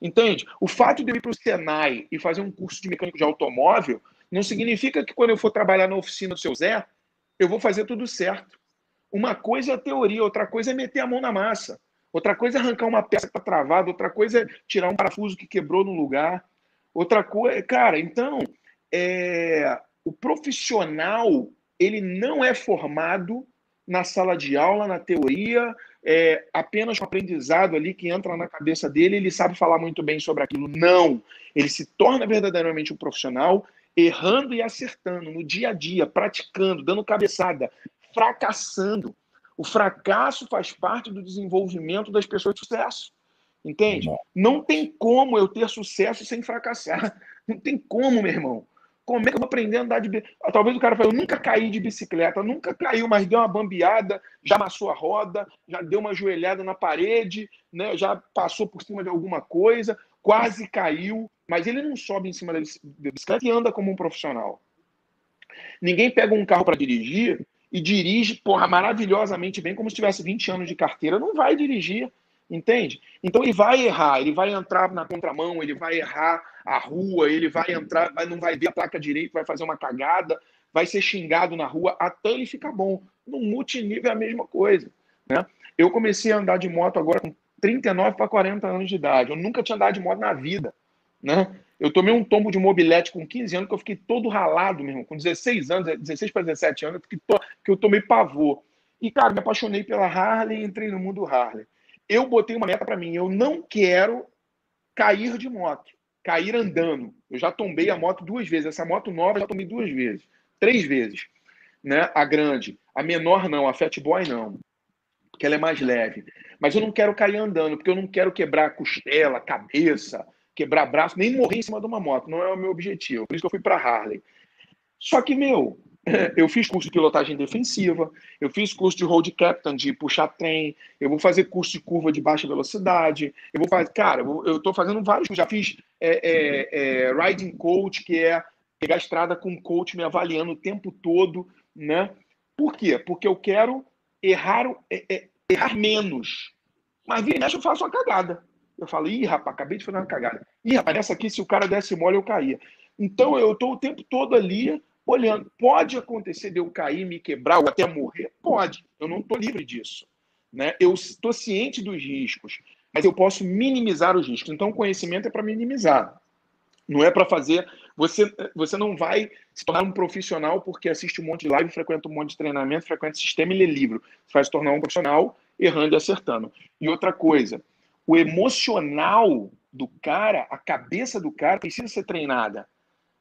Entende? O fato de eu ir para o Senai e fazer um curso de mecânico de automóvel não significa que quando eu for trabalhar na oficina do seu Zé, eu vou fazer tudo certo. Uma coisa é a teoria, outra coisa é meter a mão na massa. Outra coisa é arrancar uma peça que está travada, outra coisa é tirar um parafuso que quebrou no lugar. Outra coisa, cara, então é, o profissional ele não é formado na sala de aula, na teoria, é apenas um aprendizado ali que entra na cabeça dele, ele sabe falar muito bem sobre aquilo. Não! Ele se torna verdadeiramente um profissional, errando e acertando no dia a dia, praticando, dando cabeçada, fracassando. O fracasso faz parte do desenvolvimento das pessoas de sucesso. Entende? Não tem como eu ter sucesso sem fracassar. Não tem como, meu irmão. Como é que eu vou aprender a andar de bicicleta? Talvez o cara fale, eu nunca caí de bicicleta, nunca caiu, mas deu uma bambeada, já amassou a roda, já deu uma joelhada na parede, né? já passou por cima de alguma coisa, quase caiu, mas ele não sobe em cima da bicicleta e anda como um profissional. Ninguém pega um carro para dirigir e dirige, porra, maravilhosamente bem, como se tivesse 20 anos de carteira. Não vai dirigir Entende? Então ele vai errar, ele vai entrar na contramão, ele vai errar a rua, ele vai entrar, vai, não vai ver a placa direito, vai fazer uma cagada, vai ser xingado na rua até ele ficar bom. No multinível é a mesma coisa. Né? Eu comecei a andar de moto agora com 39 para 40 anos de idade. Eu nunca tinha andado de moto na vida. Né? Eu tomei um tombo de mobilete com 15 anos que eu fiquei todo ralado mesmo. Com 16 anos, 16 para 17 anos, que eu tomei pavor. E, cara, me apaixonei pela Harley e entrei no mundo Harley eu botei uma meta para mim. Eu não quero cair de moto, cair andando. Eu já tombei a moto duas vezes. Essa moto nova eu já tomei duas vezes, três vezes. Né? A grande. A menor não, a Fat Boy não. Porque ela é mais leve. Mas eu não quero cair andando, porque eu não quero quebrar costela, cabeça, quebrar braço, nem morrer em cima de uma moto. Não é o meu objetivo. Por isso que eu fui para Harley. Só que, meu, eu fiz curso de pilotagem defensiva, eu fiz curso de road captain, de puxar trem, eu vou fazer curso de curva de baixa velocidade, eu vou fazer, cara, eu estou fazendo vários, já fiz é, é, é, riding coach, que é pegar a estrada com um coach me avaliando o tempo todo, né? Por quê? Porque eu quero errar, é, é, errar menos. Mas vira e eu faço uma cagada. Eu falo, ih, rapaz, acabei de fazer uma cagada. Ih, rapaz, nessa aqui, se o cara desse mole, eu caía. Então, eu estou o tempo todo ali olhando. Pode acontecer de eu cair, me quebrar ou até morrer? Pode. Eu não estou livre disso. Né? Eu estou ciente dos riscos, mas eu posso minimizar os riscos. Então, o conhecimento é para minimizar. Não é para fazer. Você, você não vai se tornar um profissional porque assiste um monte de live, frequenta um monte de treinamento, frequenta sistema e lê livro. Você vai se tornar um profissional errando e acertando. E outra coisa, o emocional do cara, a cabeça do cara precisa ser treinada.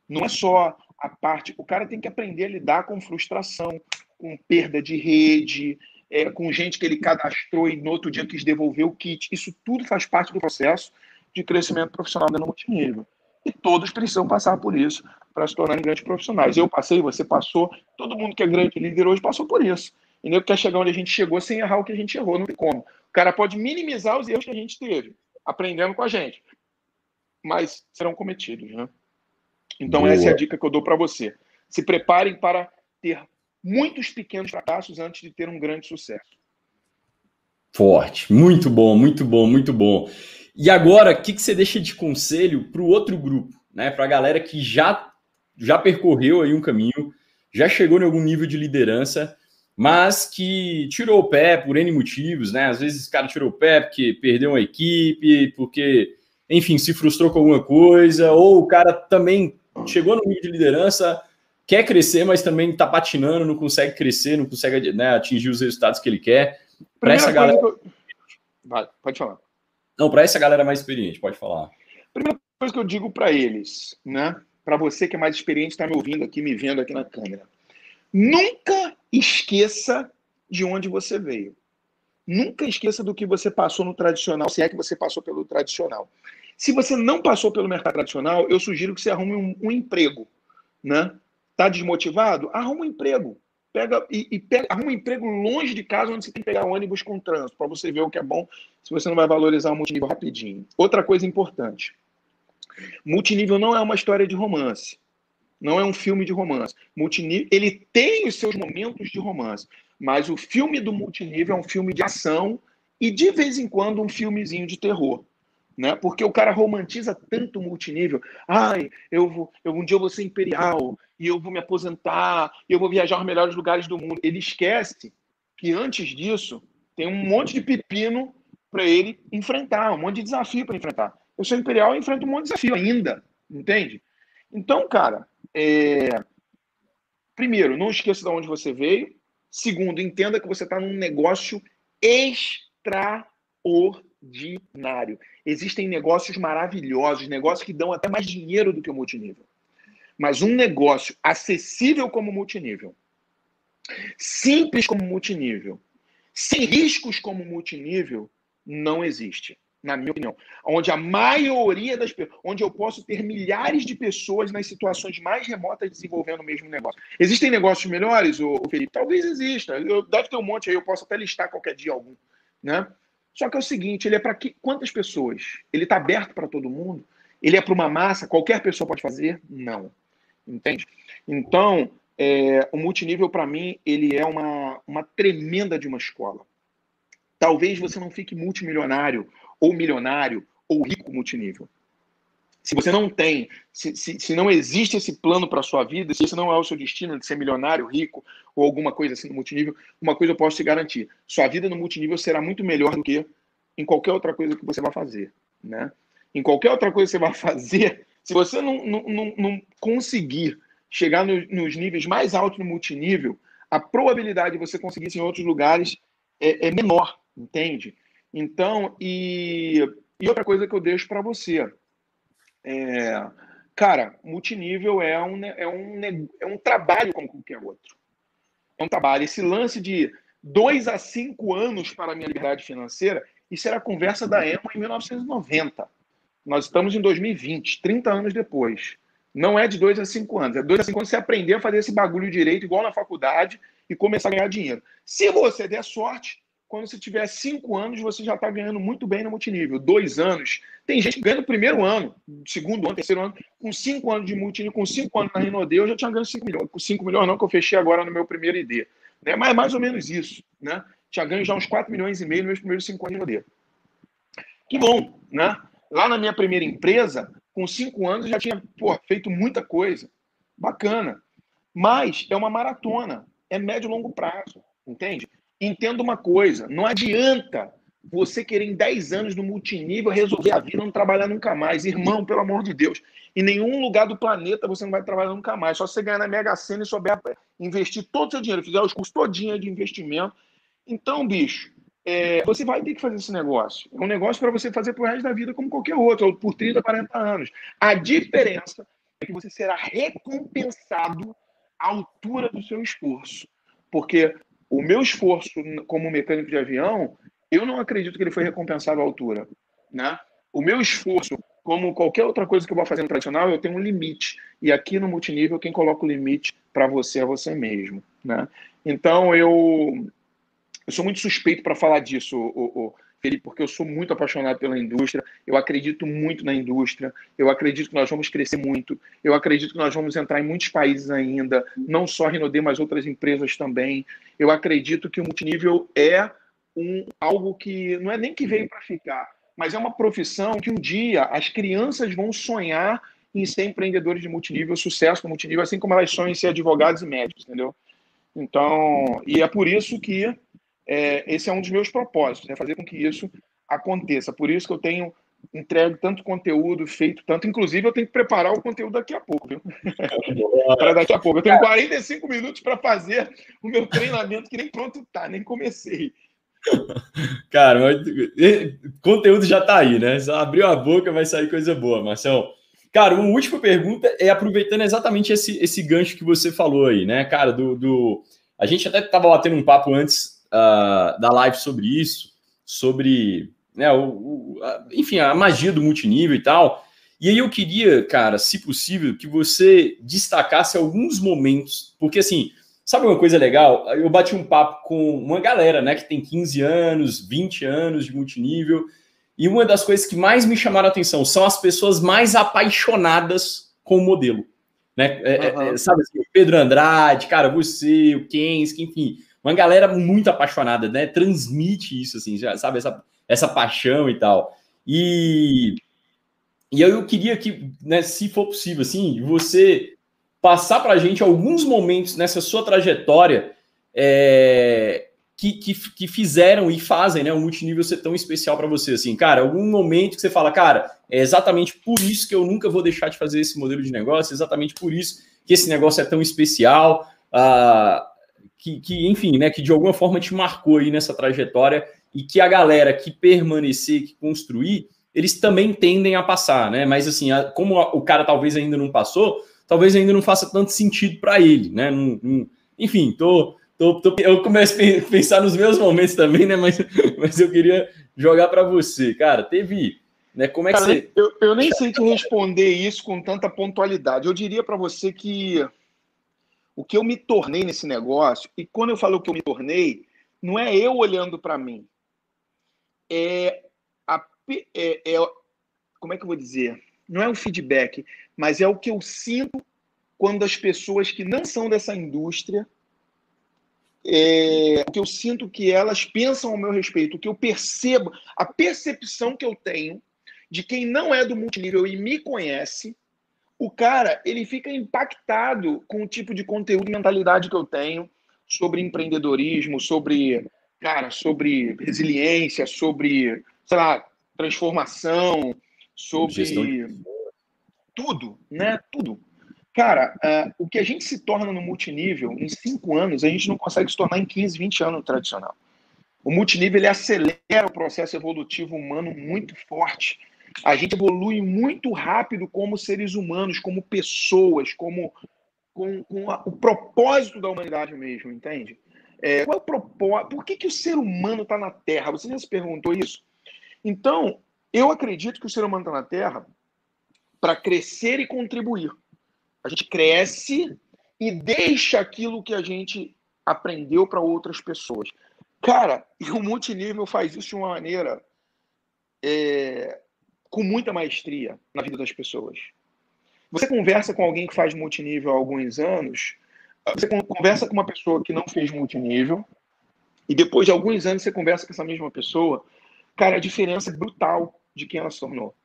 Não é só a parte. O cara tem que aprender a lidar com frustração, com perda de rede, é, com gente que ele cadastrou e no outro dia quis devolver o kit. Isso tudo faz parte do processo de crescimento profissional do multinível. E todos precisam passar por isso para se tornarem grandes profissionais. Eu passei, você passou, todo mundo que é grande líder hoje passou por isso. E nem quer chegar onde a gente chegou sem errar o que a gente errou, não tem como. O cara pode minimizar os erros que a gente teve, aprendendo com a gente. Mas serão cometidos, né? Então, Boa. essa é a dica que eu dou para você. Se preparem para ter muitos pequenos fracassos antes de ter um grande sucesso. Forte, muito bom, muito bom, muito bom. E agora, o que, que você deixa de conselho para o outro grupo, né? Para a galera que já, já percorreu aí um caminho, já chegou em algum nível de liderança, mas que tirou o pé por N motivos, né? Às vezes o cara tirou o pé porque perdeu uma equipe, porque, enfim, se frustrou com alguma coisa, ou o cara também chegou no nível de liderança, quer crescer, mas também está patinando, não consegue crescer, não consegue né, atingir os resultados que ele quer. Para essa galera. Eu... Pode falar. Não, para essa galera mais experiente, pode falar. Primeira coisa que eu digo para eles, né? Para você que é mais experiente, está me ouvindo aqui, me vendo aqui na câmera. Nunca esqueça de onde você veio. Nunca esqueça do que você passou no tradicional, se é que você passou pelo tradicional. Se você não passou pelo mercado tradicional, eu sugiro que você arrume um, um emprego, né? Tá desmotivado? Arruma um emprego. Pega e, e pega, arruma um emprego longe de casa, onde você tem que pegar ônibus com trânsito, para você ver o que é bom, se você não vai valorizar o multinível rapidinho. Outra coisa importante: multinível não é uma história de romance. Não é um filme de romance. Multinível, ele tem os seus momentos de romance, mas o filme do multinível é um filme de ação e de vez em quando um filmezinho de terror né? Porque o cara romantiza tanto o multinível. Ai, eu vou, eu, um dia eu vou ser imperial e eu vou me aposentar e eu vou viajar aos melhores lugares do mundo. Ele esquece que antes disso tem um monte de pepino para ele enfrentar, um monte de desafio para enfrentar. Eu sou imperial e enfrento um monte de desafio ainda, entende? Então, cara, é... primeiro, não esqueça de onde você veio. Segundo, entenda que você está num negócio extraordinário. Existem negócios maravilhosos, negócios que dão até mais dinheiro do que o multinível. Mas um negócio acessível como multinível, simples como multinível, sem riscos como multinível, não existe, na minha opinião. Onde a maioria das onde eu posso ter milhares de pessoas nas situações mais remotas desenvolvendo o mesmo negócio. Existem negócios melhores, o Felipe? Talvez exista. Eu, deve ter um monte aí, eu posso até listar qualquer dia algum, né? Só que é o seguinte, ele é para quantas pessoas? Ele está aberto para todo mundo? Ele é para uma massa? Qualquer pessoa pode fazer? Não. Entende? Então, é, o multinível, para mim, ele é uma, uma tremenda de uma escola. Talvez você não fique multimilionário, ou milionário, ou rico multinível. Se você não tem, se, se, se não existe esse plano para a sua vida, se esse não é o seu destino de ser milionário, rico ou alguma coisa assim no multinível, uma coisa eu posso te garantir: sua vida no multinível será muito melhor do que em qualquer outra coisa que você vai fazer. Né? Em qualquer outra coisa que você vai fazer, se você não, não, não conseguir chegar no, nos níveis mais altos no multinível, a probabilidade de você conseguir isso em outros lugares é, é menor, entende? Então, e, e outra coisa que eu deixo para você é, cara, multinível é um, é, um, é um trabalho como qualquer outro. É um trabalho. Esse lance de dois a cinco anos para a minha liberdade financeira, isso era a conversa da EMA em 1990. Nós estamos em 2020, 30 anos depois. Não é de dois a cinco anos. É dois a cinco anos você aprender a fazer esse bagulho direito, igual na faculdade, e começar a ganhar dinheiro. Se você der sorte, quando você tiver cinco anos, você já está ganhando muito bem no multinível. Dois anos. Tem gente que ganha no primeiro ano, segundo ano, terceiro ano, com cinco anos de multinível, com cinco anos na Renaudet, eu já tinha ganho cinco milhões. Com cinco milhões não, que eu fechei agora no meu primeiro ID. Né? Mas é mais ou menos isso. Né? Tinha ganho já uns quatro milhões e meio nos meus primeiros cinco anos de Renaudet. Que bom, né? Lá na minha primeira empresa, com cinco anos, eu já tinha pô, feito muita coisa. Bacana. Mas é uma maratona. É médio e longo prazo. Entende? Entenda uma coisa: não adianta você querer em 10 anos no multinível resolver a vida não trabalhar nunca mais. Irmão, pelo amor de Deus. Em nenhum lugar do planeta você não vai trabalhar nunca mais. Só você ganhar na Mega Sena e souber investir todo o seu dinheiro, fizer os custos todinho de investimento. Então, bicho, é, você vai ter que fazer esse negócio. É um negócio para você fazer pro resto da vida como qualquer outro, ou por 30, 40 anos. A diferença é que você será recompensado à altura do seu esforço. Porque o meu esforço como mecânico de avião, eu não acredito que ele foi recompensado à altura, né? O meu esforço, como qualquer outra coisa que eu vou fazer no tradicional, eu tenho um limite. E aqui no multinível, quem coloca o limite para você é você mesmo, né? Então, eu, eu sou muito suspeito para falar disso, o, o, Felipe, porque eu sou muito apaixonado pela indústria, eu acredito muito na indústria, eu acredito que nós vamos crescer muito, eu acredito que nós vamos entrar em muitos países ainda, não só a Rinode, mas outras empresas também. Eu acredito que o multinível é um, algo que não é nem que veio para ficar, mas é uma profissão que um dia as crianças vão sonhar em ser empreendedores de multinível, sucesso no multinível, assim como elas sonham em ser advogados e médicos, entendeu? Então, e é por isso que é, esse é um dos meus propósitos, é fazer com que isso aconteça. Por isso que eu tenho entregue tanto conteúdo, feito tanto. Inclusive, eu tenho que preparar o conteúdo daqui a pouco, viu? para *laughs* daqui a pouco. Eu tenho 45 minutos para fazer o meu treinamento, que nem pronto tá, nem comecei. *laughs* Cara, mas, conteúdo já tá aí, né? Só abriu a boca, vai sair coisa boa, Marcelo. Cara, uma última pergunta é aproveitando exatamente esse, esse gancho que você falou aí, né, cara? Do, do... A gente até estava batendo um papo antes uh, da live sobre isso, sobre né, o, o, a, enfim, a magia do multinível e tal. E aí eu queria, cara, se possível, que você destacasse alguns momentos, porque assim, sabe uma coisa legal? Eu bati um papo com uma galera, né, que tem 15 anos, 20 anos de multinível, e uma das coisas que mais me chamaram a atenção são as pessoas mais apaixonadas com o modelo. Né? É, uhum. é, sabe assim, Pedro Andrade, cara, você, o Kenski, enfim, uma galera muito apaixonada, né? Transmite isso, assim, já, sabe, essa, essa paixão e tal. E, e eu queria que, né, se for possível, assim, você passar para a gente alguns momentos nessa sua trajetória é, que, que, que, fizeram e fazem né, o multinível ser tão especial para você. Assim, cara, algum momento que você fala, cara, é exatamente por isso que eu nunca vou deixar de fazer esse modelo de negócio, exatamente por isso que esse negócio é tão especial. Uh, que, que, enfim, né, que de alguma forma te marcou aí nessa trajetória e que a galera que permanecer, que construir, eles também tendem a passar, né? Mas assim, a, como a, o cara talvez ainda não passou, talvez ainda não faça tanto sentido para ele, né? Não, não, enfim, tô, tô, tô, eu começo a pensar nos meus momentos também, né? Mas, *laughs* mas eu queria jogar para você, cara. Teve, né? Como é que cara, você? Eu, eu nem sei te responder isso com tanta pontualidade. Eu diria para você que o que eu me tornei nesse negócio, e quando eu falo que eu me tornei, não é eu olhando para mim, é, a, é, é, como é que eu vou dizer? Não é um feedback, mas é o que eu sinto quando as pessoas que não são dessa indústria, é, o que eu sinto que elas pensam ao meu respeito, o que eu percebo, a percepção que eu tenho de quem não é do multinível e me conhece, o cara ele fica impactado com o tipo de conteúdo e mentalidade que eu tenho sobre empreendedorismo, sobre cara, sobre resiliência, sobre, sei lá, transformação, sobre Gestão. tudo, né? Tudo. Cara, uh, o que a gente se torna no multinível em cinco anos, a gente não consegue se tornar em 15, 20 anos no tradicional. O multinível ele acelera o processo evolutivo humano muito forte. A gente evolui muito rápido como seres humanos, como pessoas, como com, com a, o propósito da humanidade mesmo, entende? É, qual é o propósito? Por que, que o ser humano está na Terra? Você já se perguntou isso? Então, eu acredito que o ser humano está na Terra para crescer e contribuir. A gente cresce e deixa aquilo que a gente aprendeu para outras pessoas. Cara, *laughs* e o multinível faz isso de uma maneira é, com muita maestria na vida das pessoas. Você conversa com alguém que faz multinível há alguns anos, você conversa com uma pessoa que não fez multinível, e depois de alguns anos você conversa com essa mesma pessoa, cara, a diferença é brutal de quem ela se tornou.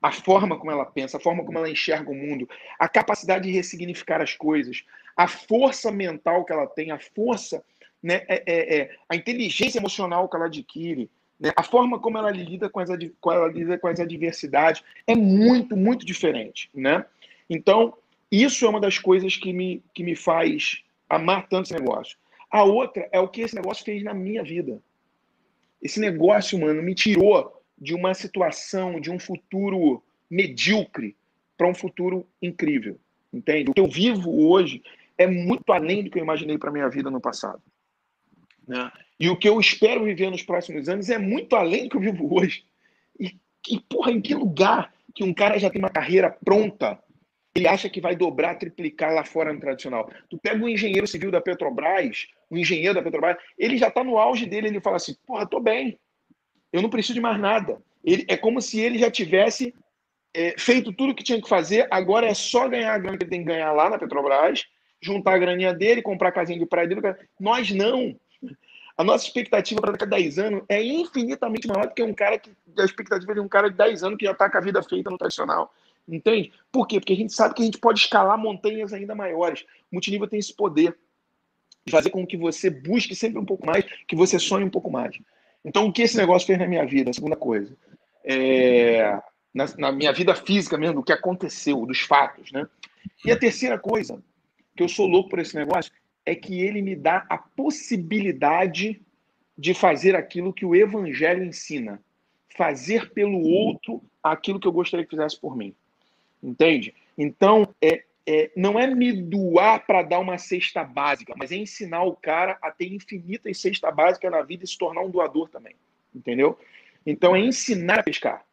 A forma como ela pensa, a forma como ela enxerga o mundo, a capacidade de ressignificar as coisas, a força mental que ela tem, a força, né, é, é, é a inteligência emocional que ela adquire, né, a forma como ela lida com as, com ela lida com as adversidades é muito, muito diferente. Né? Então, isso é uma das coisas que me, que me faz amar tanto esse negócio. A outra é o que esse negócio fez na minha vida. Esse negócio, mano, me tirou de uma situação, de um futuro medíocre para um futuro incrível. Entende? O que eu vivo hoje é muito além do que eu imaginei para minha vida no passado. Né? E o que eu espero viver nos próximos anos é muito além do que eu vivo hoje. E, e porra, em que lugar que um cara já tem uma carreira pronta ele acha que vai dobrar, triplicar lá fora no tradicional. Tu pega um engenheiro civil da Petrobras, um engenheiro da Petrobras, ele já está no auge dele, ele fala assim, porra, tô bem, eu não preciso de mais nada. Ele, é como se ele já tivesse é, feito tudo o que tinha que fazer, agora é só ganhar a grana que ele tem que ganhar lá na Petrobras, juntar a graninha dele, comprar a casinha de praia dele. Nós não. A nossa expectativa para daqui a 10 anos é infinitamente maior do que um cara que. A expectativa de um cara de 10 anos que já está com a vida feita no tradicional. Entende? Por quê? Porque a gente sabe que a gente pode escalar montanhas ainda maiores. Multinível tem esse poder de fazer com que você busque sempre um pouco mais, que você sonhe um pouco mais. Então, o que esse negócio fez na minha vida? A segunda coisa. É, na, na, minha vida física mesmo, o que aconteceu, dos fatos, né? E a terceira coisa, que eu sou louco por esse negócio, é que ele me dá a possibilidade de fazer aquilo que o evangelho ensina. Fazer pelo outro aquilo que eu gostaria que fizesse por mim. Entende? Então, é, é, não é me doar para dar uma cesta básica, mas é ensinar o cara a ter infinitas cestas básicas na vida e se tornar um doador também. Entendeu? Então é ensinar a pescar.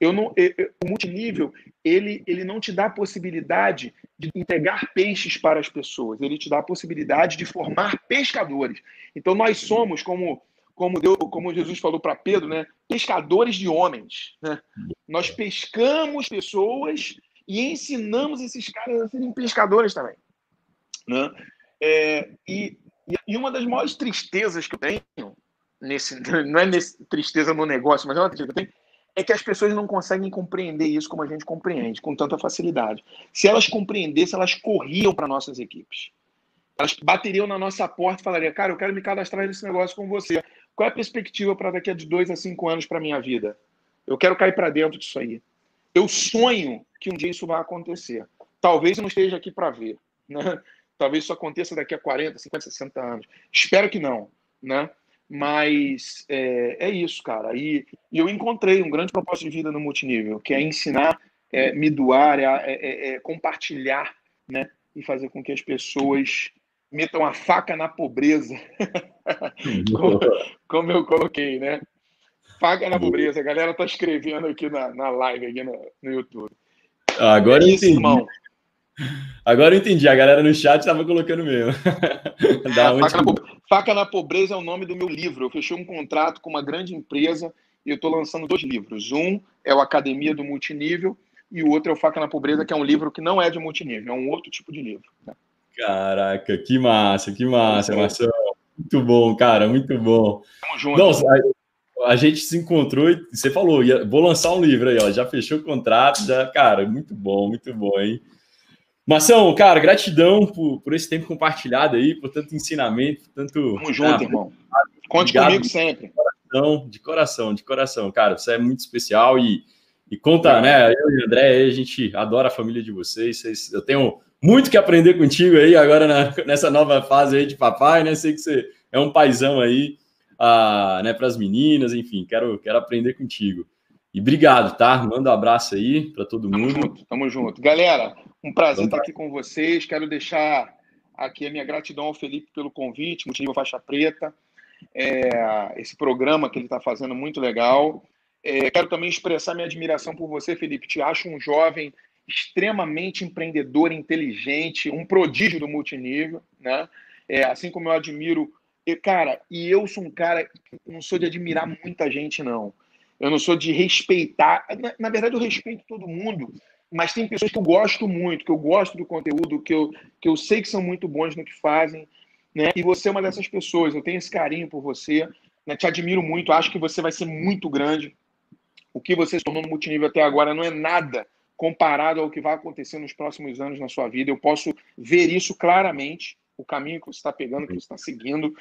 Eu não, eu, o multinível ele, ele não te dá a possibilidade de entregar peixes para as pessoas, ele te dá a possibilidade de formar pescadores. Então nós somos como como, Deus, como Jesus falou para Pedro, né, pescadores de homens. Né? Nós pescamos pessoas e ensinamos esses caras a serem pescadores também. Né? É, e, e uma das maiores tristezas que eu tenho, nesse, *laughs* não é nesse, tristeza no negócio, mas é uma tristeza que eu tenho, é que as pessoas não conseguem compreender isso como a gente compreende, com tanta facilidade. Se elas compreendessem, elas corriam para nossas equipes. Elas bateriam na nossa porta e falariam, cara, eu quero me cadastrar nesse negócio com você. Qual é a perspectiva para daqui a de dois a cinco anos para minha vida? Eu quero cair para dentro disso aí. Eu sonho que um dia isso vai acontecer. Talvez eu não esteja aqui para ver, né? Talvez isso aconteça daqui a 40, 50, 60 anos. Espero que não, né? Mas é, é isso, cara. E, e, eu encontrei um grande propósito de vida no multinível, que é ensinar, é, me doar, é, é, é, é compartilhar, né? E fazer com que as pessoas metam a faca na pobreza, *laughs* como, como, eu coloquei, né? Faca na pobreza. A galera tá escrevendo aqui na, na live aqui no, no YouTube. Agora eu entendi. Irmão. Agora eu entendi. A galera no chat estava colocando mesmo. *laughs* É, faca, na faca, na Pobreza é o nome do meu livro. Eu fechei um contrato com uma grande empresa e eu estou lançando dois livros. Um é o Academia do Multinível e o outro é o Faca na Pobreza, que é um livro que não é de multinível, é um outro tipo de livro. Caraca, que massa, que massa, Marcelo. Muito bom, cara, muito bom. Tamo junto. Nossa, a gente se encontrou e você falou, vou lançar um livro aí, ó, já fechou o contrato, já, cara, muito bom, muito bom, hein? Marção, cara, gratidão por, por esse tempo compartilhado aí, por tanto ensinamento, tanto. Tamo junto, ah, irmão. Conte comigo sempre. De coração, de coração, de coração, cara, você é muito especial e, e conta, né? Eu e o André, a gente adora a família de vocês, vocês. Eu tenho muito que aprender contigo aí agora na, nessa nova fase aí de papai, né? Sei que você é um paizão aí uh, né, para as meninas, enfim, quero, quero aprender contigo. E obrigado, tá? Manda um abraço aí para todo mundo. Tamo junto, tamo junto. Galera, um prazer estar aqui com vocês. Quero deixar aqui a minha gratidão ao Felipe pelo convite, motivo Faixa Preta. É, esse programa que ele está fazendo muito legal. É, quero também expressar minha admiração por você, Felipe. Te acho um jovem extremamente empreendedor, inteligente, um prodígio do multinível, né? É, assim como eu admiro e, cara, e eu sou um cara que não sou de admirar muita gente, não. Eu não sou de respeitar. Na, na, verdade, eu respeito todo mundo, mas tem pessoas que eu gosto muito, que eu gosto do conteúdo, que eu, que eu sei que são muito bons no que fazem. Né? E você é uma dessas pessoas. Eu tenho esse carinho por você. Né? Te admiro muito. Acho que você vai ser muito grande. O que você se tornou no multinível até agora não é nada comparado ao que vai acontecer nos próximos anos na sua vida. Eu posso ver isso claramente o caminho que você está pegando, que você está seguindo.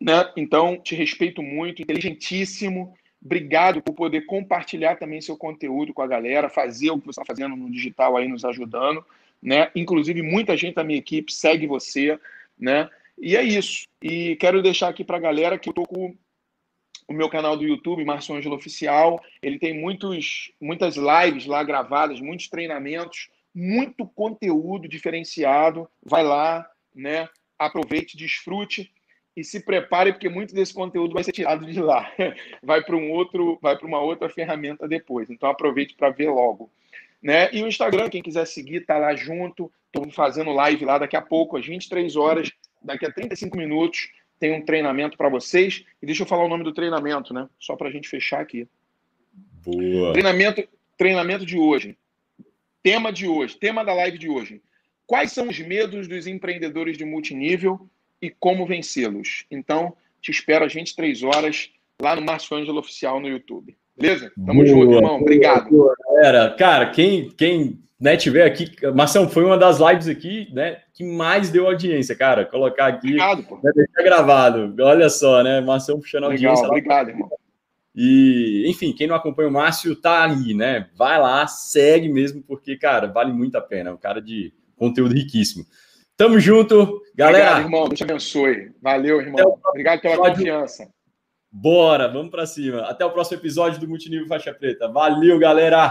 Né? Então, te respeito muito, inteligentíssimo. Obrigado por poder compartilhar também seu conteúdo com a galera, fazer o que você está fazendo no digital aí, nos ajudando. Né? Inclusive, muita gente da minha equipe segue você. Né? E é isso. E quero deixar aqui para a galera que eu estou com o meu canal do YouTube, Márcio Ângelo Oficial. Ele tem muitos, muitas lives lá gravadas, muitos treinamentos, muito conteúdo diferenciado. Vai lá, né? Aproveite, desfrute e se prepare porque muito desse conteúdo vai ser tirado de lá, *laughs* vai para um outro, vai para uma outra ferramenta depois. Então aproveite para ver logo, né? E o Instagram, quem quiser seguir, tá lá junto. Estou fazendo live lá daqui a pouco, às 23 horas, daqui a 35 minutos tem um treinamento para vocês. E deixa eu falar o nome do treinamento, né? Só para a gente fechar aqui. Boa. Treinamento, treinamento de hoje. Tema de hoje, tema da live de hoje. Quais são os medos dos empreendedores de multinível e como vencê-los? Então, Te espero às 23 horas lá no Márcio Ângelo Oficial no YouTube. Beleza? Tamo boa, junto, irmão. Obrigado. Boa, galera. Cara, quem, quem né, tiver aqui. Marção, foi uma das lives aqui, né? Que mais deu audiência, cara. Colocar aqui. Obrigado, pô. Né, deixar gravado. Olha só, né? Marção puxando a audiência. Obrigado, irmão. E, enfim, quem não acompanha o Márcio tá ali, né? Vai lá, segue mesmo, porque, cara, vale muito a pena. É um cara de conteúdo riquíssimo. Tamo junto, galera. Obrigado, irmão. Deus te abençoe. Valeu, irmão. Obrigado pela episódio. confiança. Bora, vamos para cima. Até o próximo episódio do Multinível Faixa Preta. Valeu, galera!